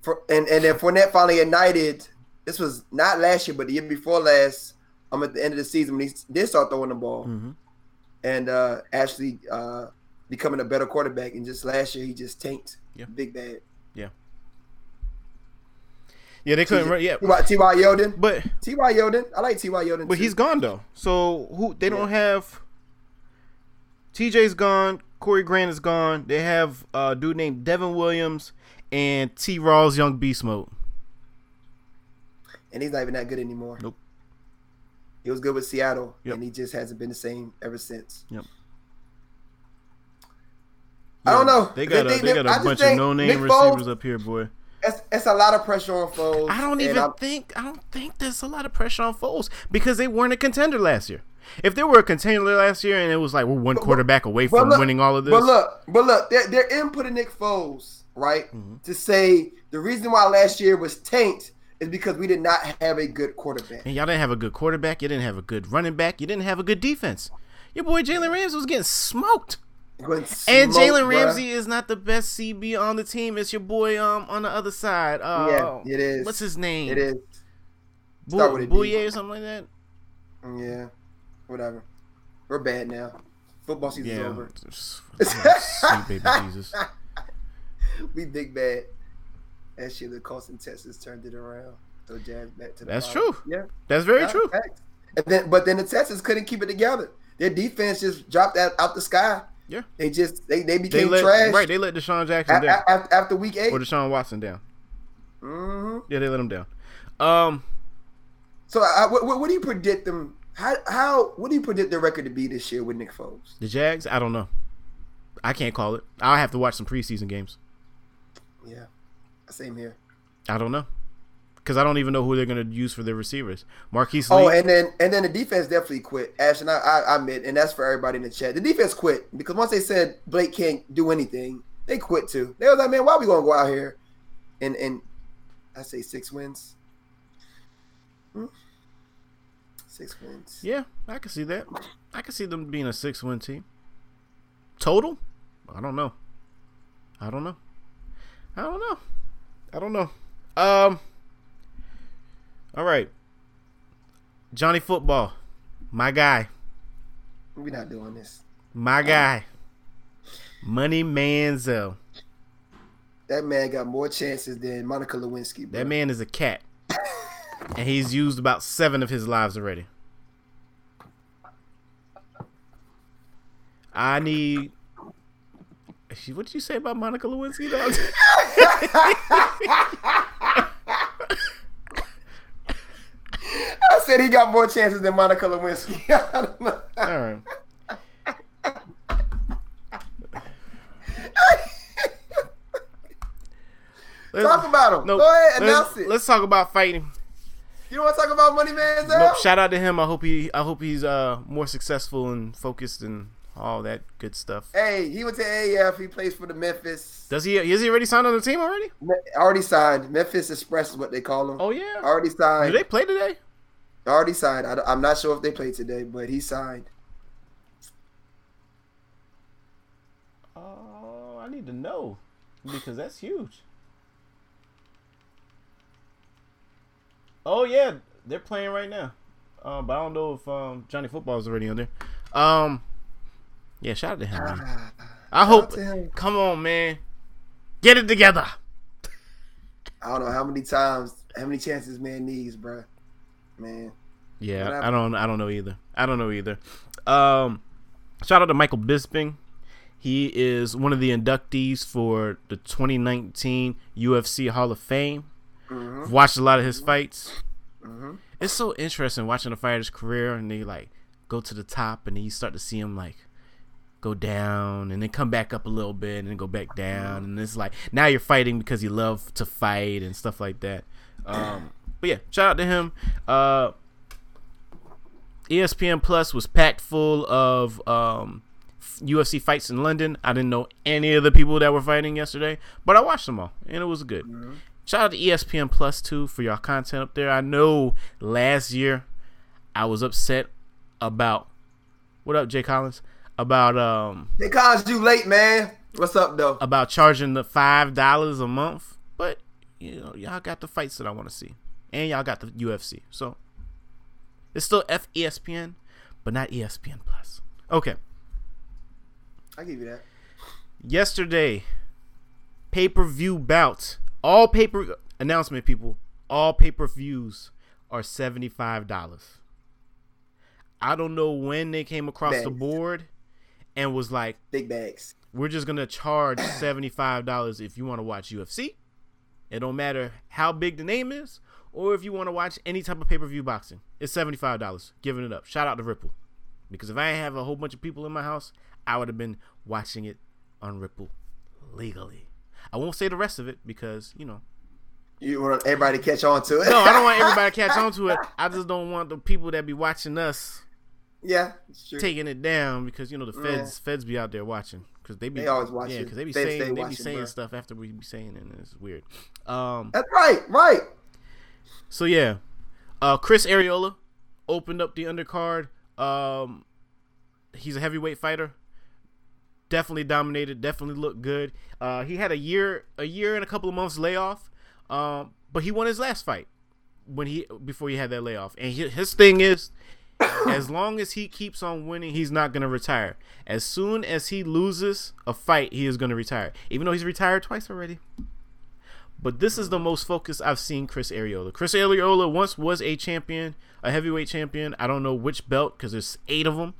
For and and then Fournette finally ignited. This was not last year, but the year before last. I'm at the end of the season when he did start throwing the ball hmm and uh, actually uh, becoming a better quarterback. And just last year, he just tanked. Yeah. Big bad. Yeah, Yeah, they couldn't. Run, yeah, T.Y. Yeldon. but T.Y. Yeldon. I like T.Y. Yeldon. but too. he's gone though. So who they don't have. T.J.'s gone. Corey Grant is gone. They have a dude named Devin Williams and T. Rawls Young Beast Mode. and he's not even that good anymore. Nope. He was good with Seattle, Yep. and he just hasn't been the same ever since. Yep. I don't know. They got a, They- they, they- got a bunch of no name receivers Foles- up here, boy. It's, it's a lot of pressure on Foles. I don't even I'm- think I don't think there's a lot of pressure on Foles because they weren't a contender last year. If they were a contender last year and it was like we're one But- quarterback away from look- winning all of this, But look, but look, they're, they're inputting Nick Foles right Mm-hmm. to say the reason why last year was tanked is because we did not have a good quarterback. and y'all didn't have a good quarterback, you didn't have a good running back, you didn't have a good defense. Your boy Jalen Ramsey was getting smoked. And Jalen. Ramsey is not the best CB on the team. It's your boy um on the other side. Uh, Yeah, it is. What's his name? It is. Bu- Start with a D. Bouye or something like that. Yeah. Whatever. We're bad now. Football season's Yeah. over. Sweet baby Jesus. we big bad. That shit that Carson Texas turned it around. So Jags back to the That's bottom. true. Yeah. That's very Yeah, true. And then, but then the Texans couldn't keep it together. Their defense just dropped out, out the sky. Yeah. They just they, they They became let trash. right. They let Deshaun Jackson a- down a- after, week eight. or Deshaun Watson down. hmm Yeah, they let him down. Um, So, I, what, what do you predict them? How how what do you predict their record to be this year with Nick Foles? the Jags. I don't know. I can't call it. I'll have to watch some preseason games. Yeah, same here. I don't know because I don't even know who they're gonna use for their receivers. Marquise Lee. Oh, and then and then the defense definitely quit. Ash and I, I, I admit, and that's for everybody in the chat. The defense quit because once they said Blake can't do anything, they quit too. They was like, man, why are we gonna go out here and and I say six wins. Hmm? Six wins. yeah, I can see that. I can see them being a six-win team. Total? I don't know. I don't know. I don't know. I don't know. Um. All right. Johnny Football, my guy. We're not doing this. My guy. Money Manziel. That man got more chances than Monica Lewinsky. Bro. That man is a cat. and he's used about seven of his lives already. I need. What did you say about Monica Lewinsky, dog? I said he got more chances than Monica Lewinsky. I don't know. All right. Let's- Talk about him. Go ahead, Let's- announce it. Let's talk about fighting. You don't want to talk about Money Manziel? Nope. Shout out to him. I hope he. I hope he's uh more successful and focused and all that good stuff. Hey, he went to AAF. He plays for the Memphis. Does he? Is he already signed on the team already? Me- Already signed. Memphis Express is what they call him. Oh yeah. Already signed. Do they play today? Already signed. I, am not sure if they play today, but he signed. Oh, I need to know because that's huge. Oh yeah, they're playing right now. Um, but I don't know if um Johnny Football is already on there. Um, yeah, shout out to him. Man. I hope. him. Come on, man, get it together. I don't know how many times, how many chances man needs, bruh. Man, Yeah, I don't. I don't know either. I don't know either. Um, shout out to Michael Bisping. He is one of the inductees for the 2019 UFC Hall of Fame. Mm-hmm. Watched a lot of his fights. Mm-hmm. It's so interesting watching a fighter's career, and they like go to the top, and then you start to see him like go down, and then come back up a little bit, and then go back down, and it's like now you're fighting because you love to fight and stuff like that. Um, but yeah, shout out to him. Uh, ESPN Plus was packed full of um, UFC fights in London. I didn't know any of the people that were fighting yesterday, but I watched them all, and it was good. Mm-hmm. Shout out to ESPN Plus too for y'all content up there. I know last year I was upset about what up, Jay Collins? About um Jay Collins, you late, man. What's up though? About charging the five dollars a month, but you know y'all got the fights that I want to see, and y'all got the UFC, so it's still FESPN, but not ESPN Plus. Okay. I give you that. Yesterday, pay per view bout. All paper announcement, people. All pay per views are seventy five dollars. I don't know when they came across bags. the board and was like, big bags. We're just gonna charge seventy five dollars if you want to watch UFC. It don't matter how big the name is or if you want to watch any type of pay per view boxing, it's seventy five dollars. Giving it up. Shout out to Ripple, because if I didn't have a whole bunch of people in my house, I would have been watching it on Ripple legally. I won't say the rest of it because you know. You want everybody to catch on to it? no, I don't want everybody to catch on to it. I just don't want the people that be watching us. Yeah, taking it down because you know the feds yeah. feds be out there watching because they be they always watching. Yeah, because they be they saying they be saying bro. stuff after we be saying it, and it's weird. Um, That's right, right. So yeah, uh, Chris Arreola opened up the undercard. Um, he's a heavyweight fighter. Definitely dominated. Definitely looked good. Uh, he had a year, a year and a couple of months layoff. Um, but he won his last fight when he before he had that layoff. And he, his thing is, as long as he keeps on winning, he's not gonna retire. As soon as he loses a fight, he is gonna retire. Even though he's retired twice already. But this is the most focused I've seen Chris Arreola. Chris Arreola once was a champion, a heavyweight champion. I don't know which belt because there's eight of them,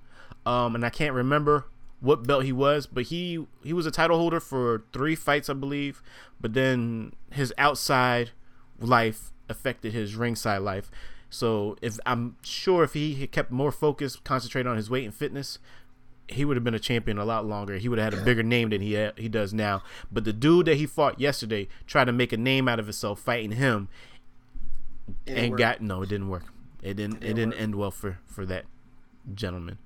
um, and I can't remember what belt he was. But he he was a title holder for three fights, I believe. But then his outside life affected his ringside life. So if I'm sure if he kept more focused, concentrated on his weight and fitness, he would have been a champion a lot longer. He would have had a bigger name than he ha- he does now. But the dude that he fought yesterday tried to make a name out of himself fighting him, and got no, it didn't work. It didn't. It didn't, it didn't end well for for that gentleman.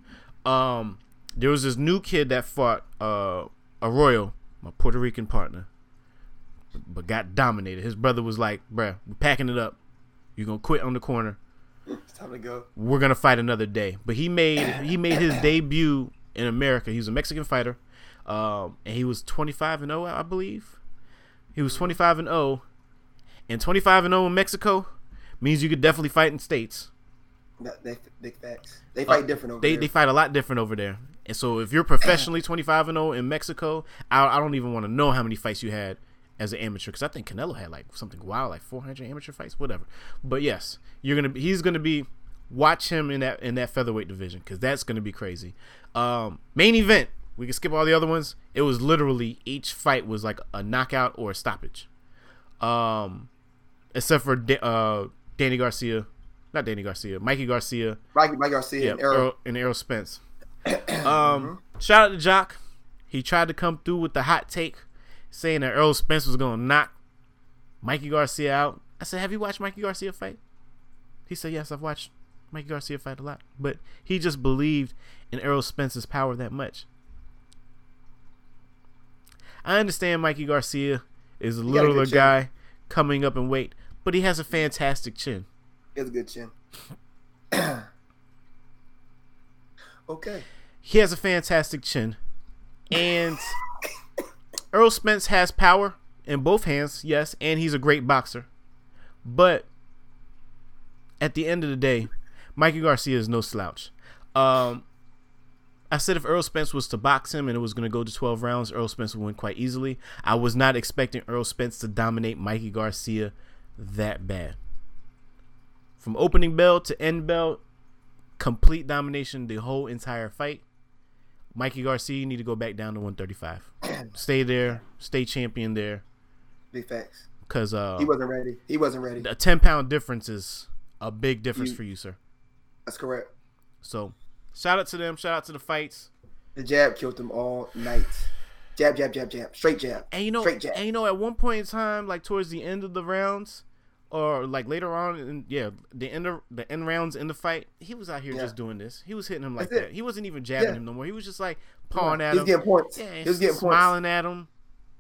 Um, there was this new kid that fought uh Arroyo, my Puerto Rican partner, but got dominated. His brother was like, "Bruh, we're packing it up. You're gonna quit on the corner." It's time to go. We're gonna fight another day. But he made he made his debut in America. He was a Mexican fighter, um, and he was 25 and 0, I believe. He was 25 and 0, and 25 and 0 in Mexico means you could definitely fight in states. they, facts. They fight uh, different over they, there. They fight a lot different over there. And so if you're professionally 25 and 0 in Mexico, I, I don't even want to know how many fights you had as an amateur because I think Canelo had like something wild, like 400 amateur fights, whatever. But yes, you're gonna he's gonna be watch him in that in that featherweight division because that's gonna be crazy. Um, main event. We can skip all the other ones. It was literally each fight was like a knockout or a stoppage. Um, except for uh, Danny Garcia, not Danny Garcia, Mikey Garcia, Mikey, Mike Garcia, yeah, and Errol, Errol and Errol Spence. um, mm-hmm. shout out to Jock. He tried to come through with the hot take, saying that Errol Spence was gonna knock Mikey Garcia out. I said, "Have you watched Mikey Garcia fight?" He said, "Yes, I've watched Mikey Garcia fight a lot, but he just believed in Errol Spence's power that much. I understand Mikey Garcia is a littler guy coming up in weight, but he has a fantastic chin. He has a good chin. okay. He has a fantastic chin. And Earl Spence has power in both hands, yes, and he's a great boxer. But at the end of the day, Mikey Garcia is no slouch. Um, I said if Earl Spence was to box him and it was going to go to 12 rounds, Earl Spence would win quite easily. I was not expecting Earl Spence to dominate Mikey Garcia that bad. from opening bell to end bell, complete domination the whole entire fight. Mikey Garcia you need to go back down to 135. stay there, stay champion there, Big facts. because uh, He wasn't ready. He wasn't ready. a 10 pound difference is a big difference You- for you, sir. That's correct. So, shout out to them. Shout out to the fights. The jab killed them all night. Jab, jab, jab, jab. Straight jab. And you know, Straight jab. and you know, at one point in time, like towards the end of the rounds, or like later on, in, yeah, the end of the end rounds in the fight, he was out here Yeah. just doing this. He was hitting him like That's it. that. He wasn't even jabbing Yeah. him no more. He was just like pawing at He was him. getting points. Yeah, he was getting points. smiling at him.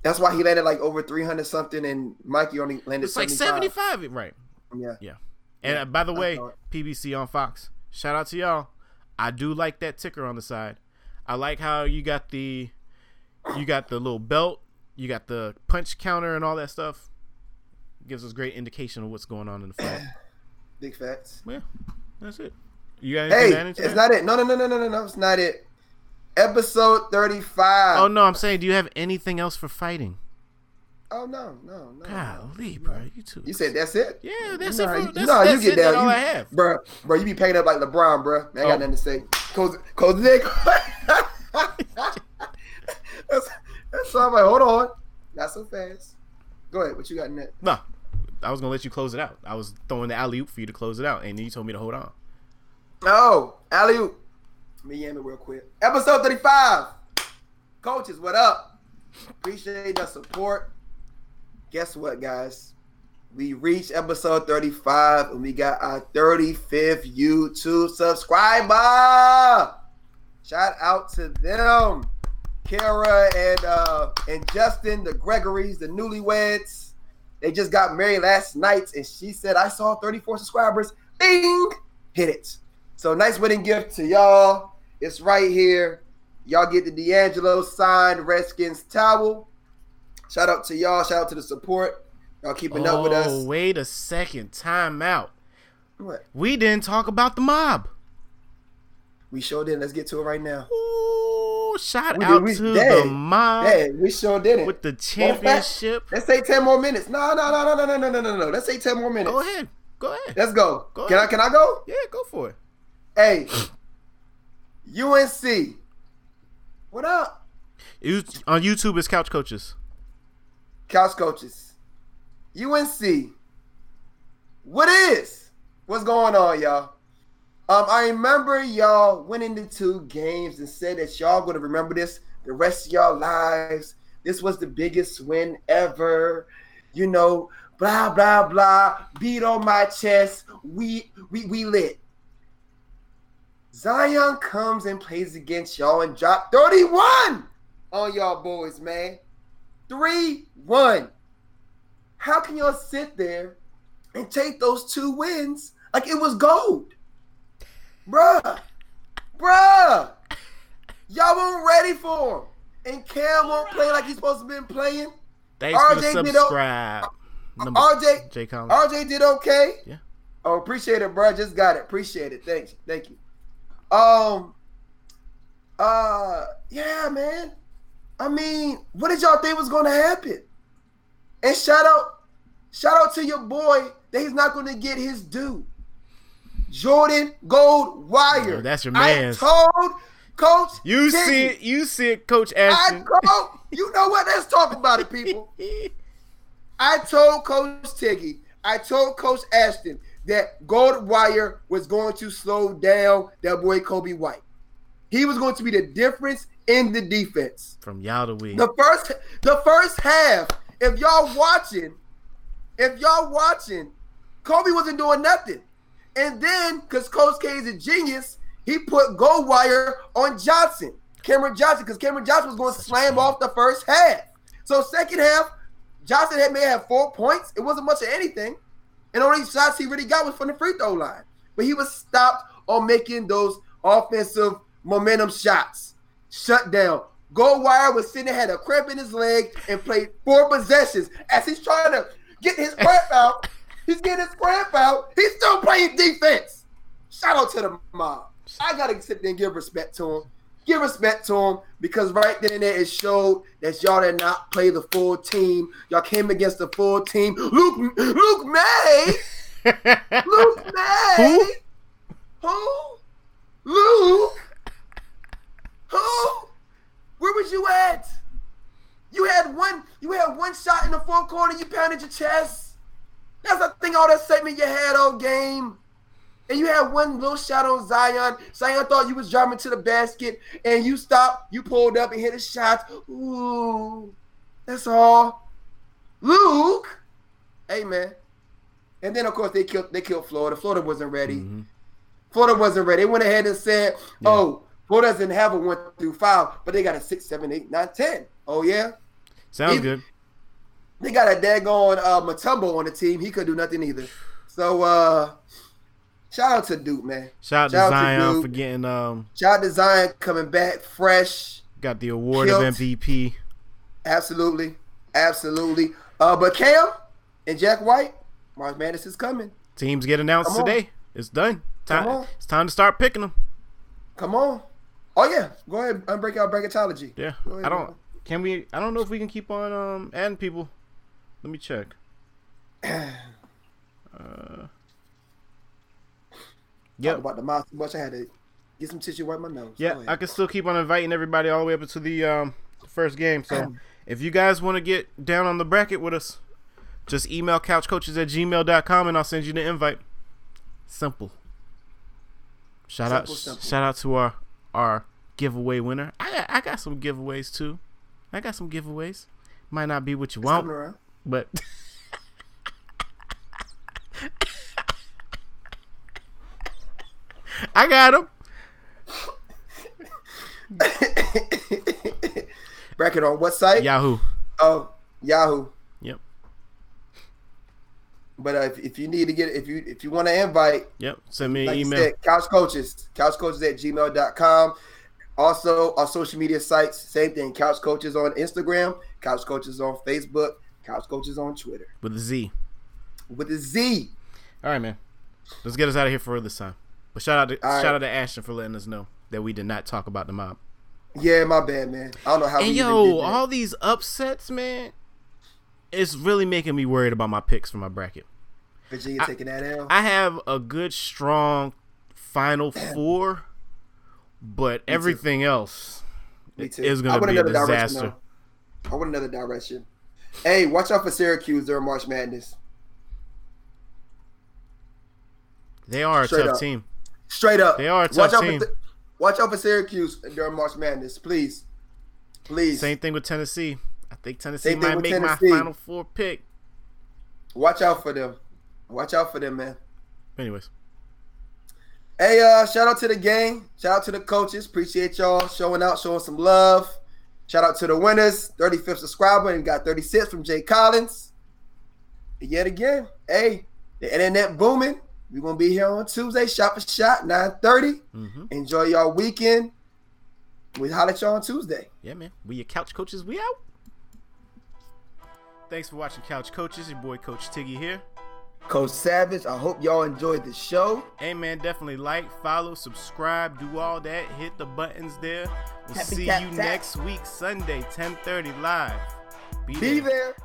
That's why he landed like over 300 something, and Mikey only landed It's like 75. 75, right? Yeah. Yeah. And uh, by the way. PBC on Fox. Shout out to y'all. I do like that ticker on the side. I like how you got the you got the little belt, you got the punch counter and all that stuff. Gives us great indication of what's going on in the fight. Big facts. yeah, that's it. You got anything Hey, to it's that? not it. No, no, no, no, no, no, no. It's not it. Episode 35. Oh no, I'm saying, do you have anything else for fighting? Oh, no, no, no. Golly, no. bro, you too. You said that's it? Yeah, that's you it know, for- how you- that's- you know how you get that's down. all you, I have. Bro, bro, you be paying up like LeBron, bro. Man, I got Oh. nothing to say. Coach, Coach Nick. that's, that's why I'm like, hold on. Not so fast. Go ahead. What you got in that? No, I was gonna let you close it out. I was throwing the alley oop for you to close it out, and then you told me to hold on. Oh, alley oop. Let me yam it real quick. Episode 35. Coaches, what up? Appreciate the support. Guess what, guys? We reached episode 35 and we got our 35th YouTube subscriber. Shout out to them. Kara and uh and Justin, the Gregories, the newlyweds. They just got married last night, and she said, I saw 34 subscribers. Bing! Hit it. So nice wedding gift to y'all. It's right here. Y'all get the D'Angelo signed Redskins towel. Shout out to y'all. Shout out to the support. Y'all keeping up with us. Oh, wait a second. Time out. What? We didn't talk about the mob. We sure did. Let's get to it right now. Ooh, shout We out we- to dang, the mob Hey, we sure did it. with the championship. Let's say 10 more minutes. No, no, no, no, no, no, no, no, no. Let's say 10 more minutes. Go ahead. Go ahead. Let's go. Go can ahead. I can I go? Yeah, go for it. Hey. UNC. What up? You, on YouTube, it's Couch Coaches. Couch coaches. UNC. What is? What's going on, y'all? Um, I remember y'all winning the two games and said that y'all gonna remember this the rest of y'all lives. This was the biggest win ever. You know, blah blah blah. Beat on my chest. We we we lit. Zion comes and plays against y'all and drop 31 on y'all boys, man. 3 1. How can y'all sit there and take those two wins like it was gold? Bruh. Bruh. Y'all weren't ready for him. And Cam won't play like he's supposed to been playing. Thanks for the RJ did o- RJ Jay Collins. RJ did okay. Yeah. Oh, appreciate it, bro. Just got it. Appreciate it. Thanks. Thank you. Um. Uh. Yeah, man. I mean, what did y'all think was going to happen? And shout out, shout out to your boy that he's not going to get his due. Jordan Goldwire. Oh, that's your man. I told Coach. You Tiggy, see it. You see it, Coach I Ashton. told. You know what? Let's talk about it, people. I told Coach Tiggy, I told Coach Ashton that Goldwire was going to slow down that boy Coby White. He was going to be the difference in the defense. From y'all to we. The first the first half, if y'all watching, if y'all watching, Coby wasn't doing nothing. And then, because Coach K is a genius, he put Goldwire on Johnson, Cameron Johnson, because Cameron Johnson was going to slam off the first half. So second half, Johnson had may have four points. It wasn't much of anything. And only shots he really got was from the free throw line. But he was stopped on making those offensive momentum shots. Shut down. Goldwire was sitting there, had a cramp in his leg, and played four possessions. As he's trying to get his cramp out, he's getting his cramp out. He's still playing defense. Shout out to the mob. I gotta sit there and give respect to him. Give respect to him because right then and there it showed that y'all did not play the full team. Y'all came against the full team. Luke Luke Maye Luke Maye. Who? Who? Luke. Who? Where was you at? You had one. You had one shot in the fourth quarter. You pounded your chest. That's the thing. All that excitement you had all game. And you had one little shot on Zion. Zion thought you was driving to the basket, and you stopped. You pulled up and hit a shot. Ooh, that's all. Luke, hey man. And then of course they killed. They killed Florida. Florida wasn't ready. Mhm. Florida wasn't ready. They went ahead and said, Yeah. "Oh, Florida doesn't have a one through five, but they got a six, seven, eight, nine, ten. Oh yeah, Sounds He- good. they got a daggone uh, Mutombo on the team. He could do nothing either. So uh, shout out to Duke, man. Shout out to Shout out to Zion for getting um Shout out to Zion coming back fresh. got the award Killed. of MVP. Absolutely, absolutely. Uh, but Cam and Jack White, March Madness is coming. Teams get announced today. It's done. Time. It's time to start picking them. Come on. Oh yeah, go ahead and break out bracketology. Yeah. Ahead, I don't. Can we? I don't know if we can keep on um adding people. Let me check. Uh. Talk about the mouth too much. I had to get some tissue wipe my nose. Yeah, I can still keep on inviting everybody all the way up to the um first game. So if you guys want to get down on the bracket with us, just email couchcoaches at gmail.com and I'll send you the invite. Simple. Shout out Simple, simple. shout out to our our giveaway winner. I got I got some giveaways too. I got some giveaways. Might not be what you It's want, but I got them. Bracket on what site? Yahoo. Oh, Yahoo. But uh, if, if you need to get if you if you want to invite, Yep. Send me an like email. said, couch coaches, couch coaches at gmail.com. Also, our social media sites, same thing. Couch coaches on Instagram, couch coaches on Facebook, couch coaches on Twitter with a Z. with a Z. All right, man. Let's get us out of here for this time. But shout out to All right. shout out to Ashton for letting us know that we did not talk about the mob. Yeah, my bad, man. I don't know how. And we even yo, all these upsets, man, it's really making me worried about my picks for my bracket. Virginia taking that L. I have a good, strong Final Four, but everything else Me too. is I going to be a another direction, disaster. I want another direction. Hey, watch out for Syracuse during March Madness. They are a Straight tough up. team. Straight up. They are a tough watch out team. For, watch out for Syracuse during March Madness, please. Please. Same thing with Tennessee. I think Tennessee Same might make Tennessee. my Final Four pick. Watch out for them. Watch out for them, man. Anyways, Hey, uh, shout out to the gang. Shout out to the coaches. Appreciate y'all showing out, showing some love. Shout out to the winners. 35th subscriber and got 36 from Jay Collins. And yet again, hey, the internet booming. We're gonna be here on Tuesday, shot for shot, 9:30. hmm Enjoy y'all weekend. We holler at y'all on Tuesday. yeah, man. We your couch coaches. We out. Thanks for watching Couch Coaches. Your boy Coach Tiggy here. Coach Savage, I hope y'all enjoyed the show. Hey man, definitely like, follow, subscribe, do all that. Hit the buttons there. We'll Happy see tap you tap. next week, Sunday, 10:30 live. Be, Be there. there.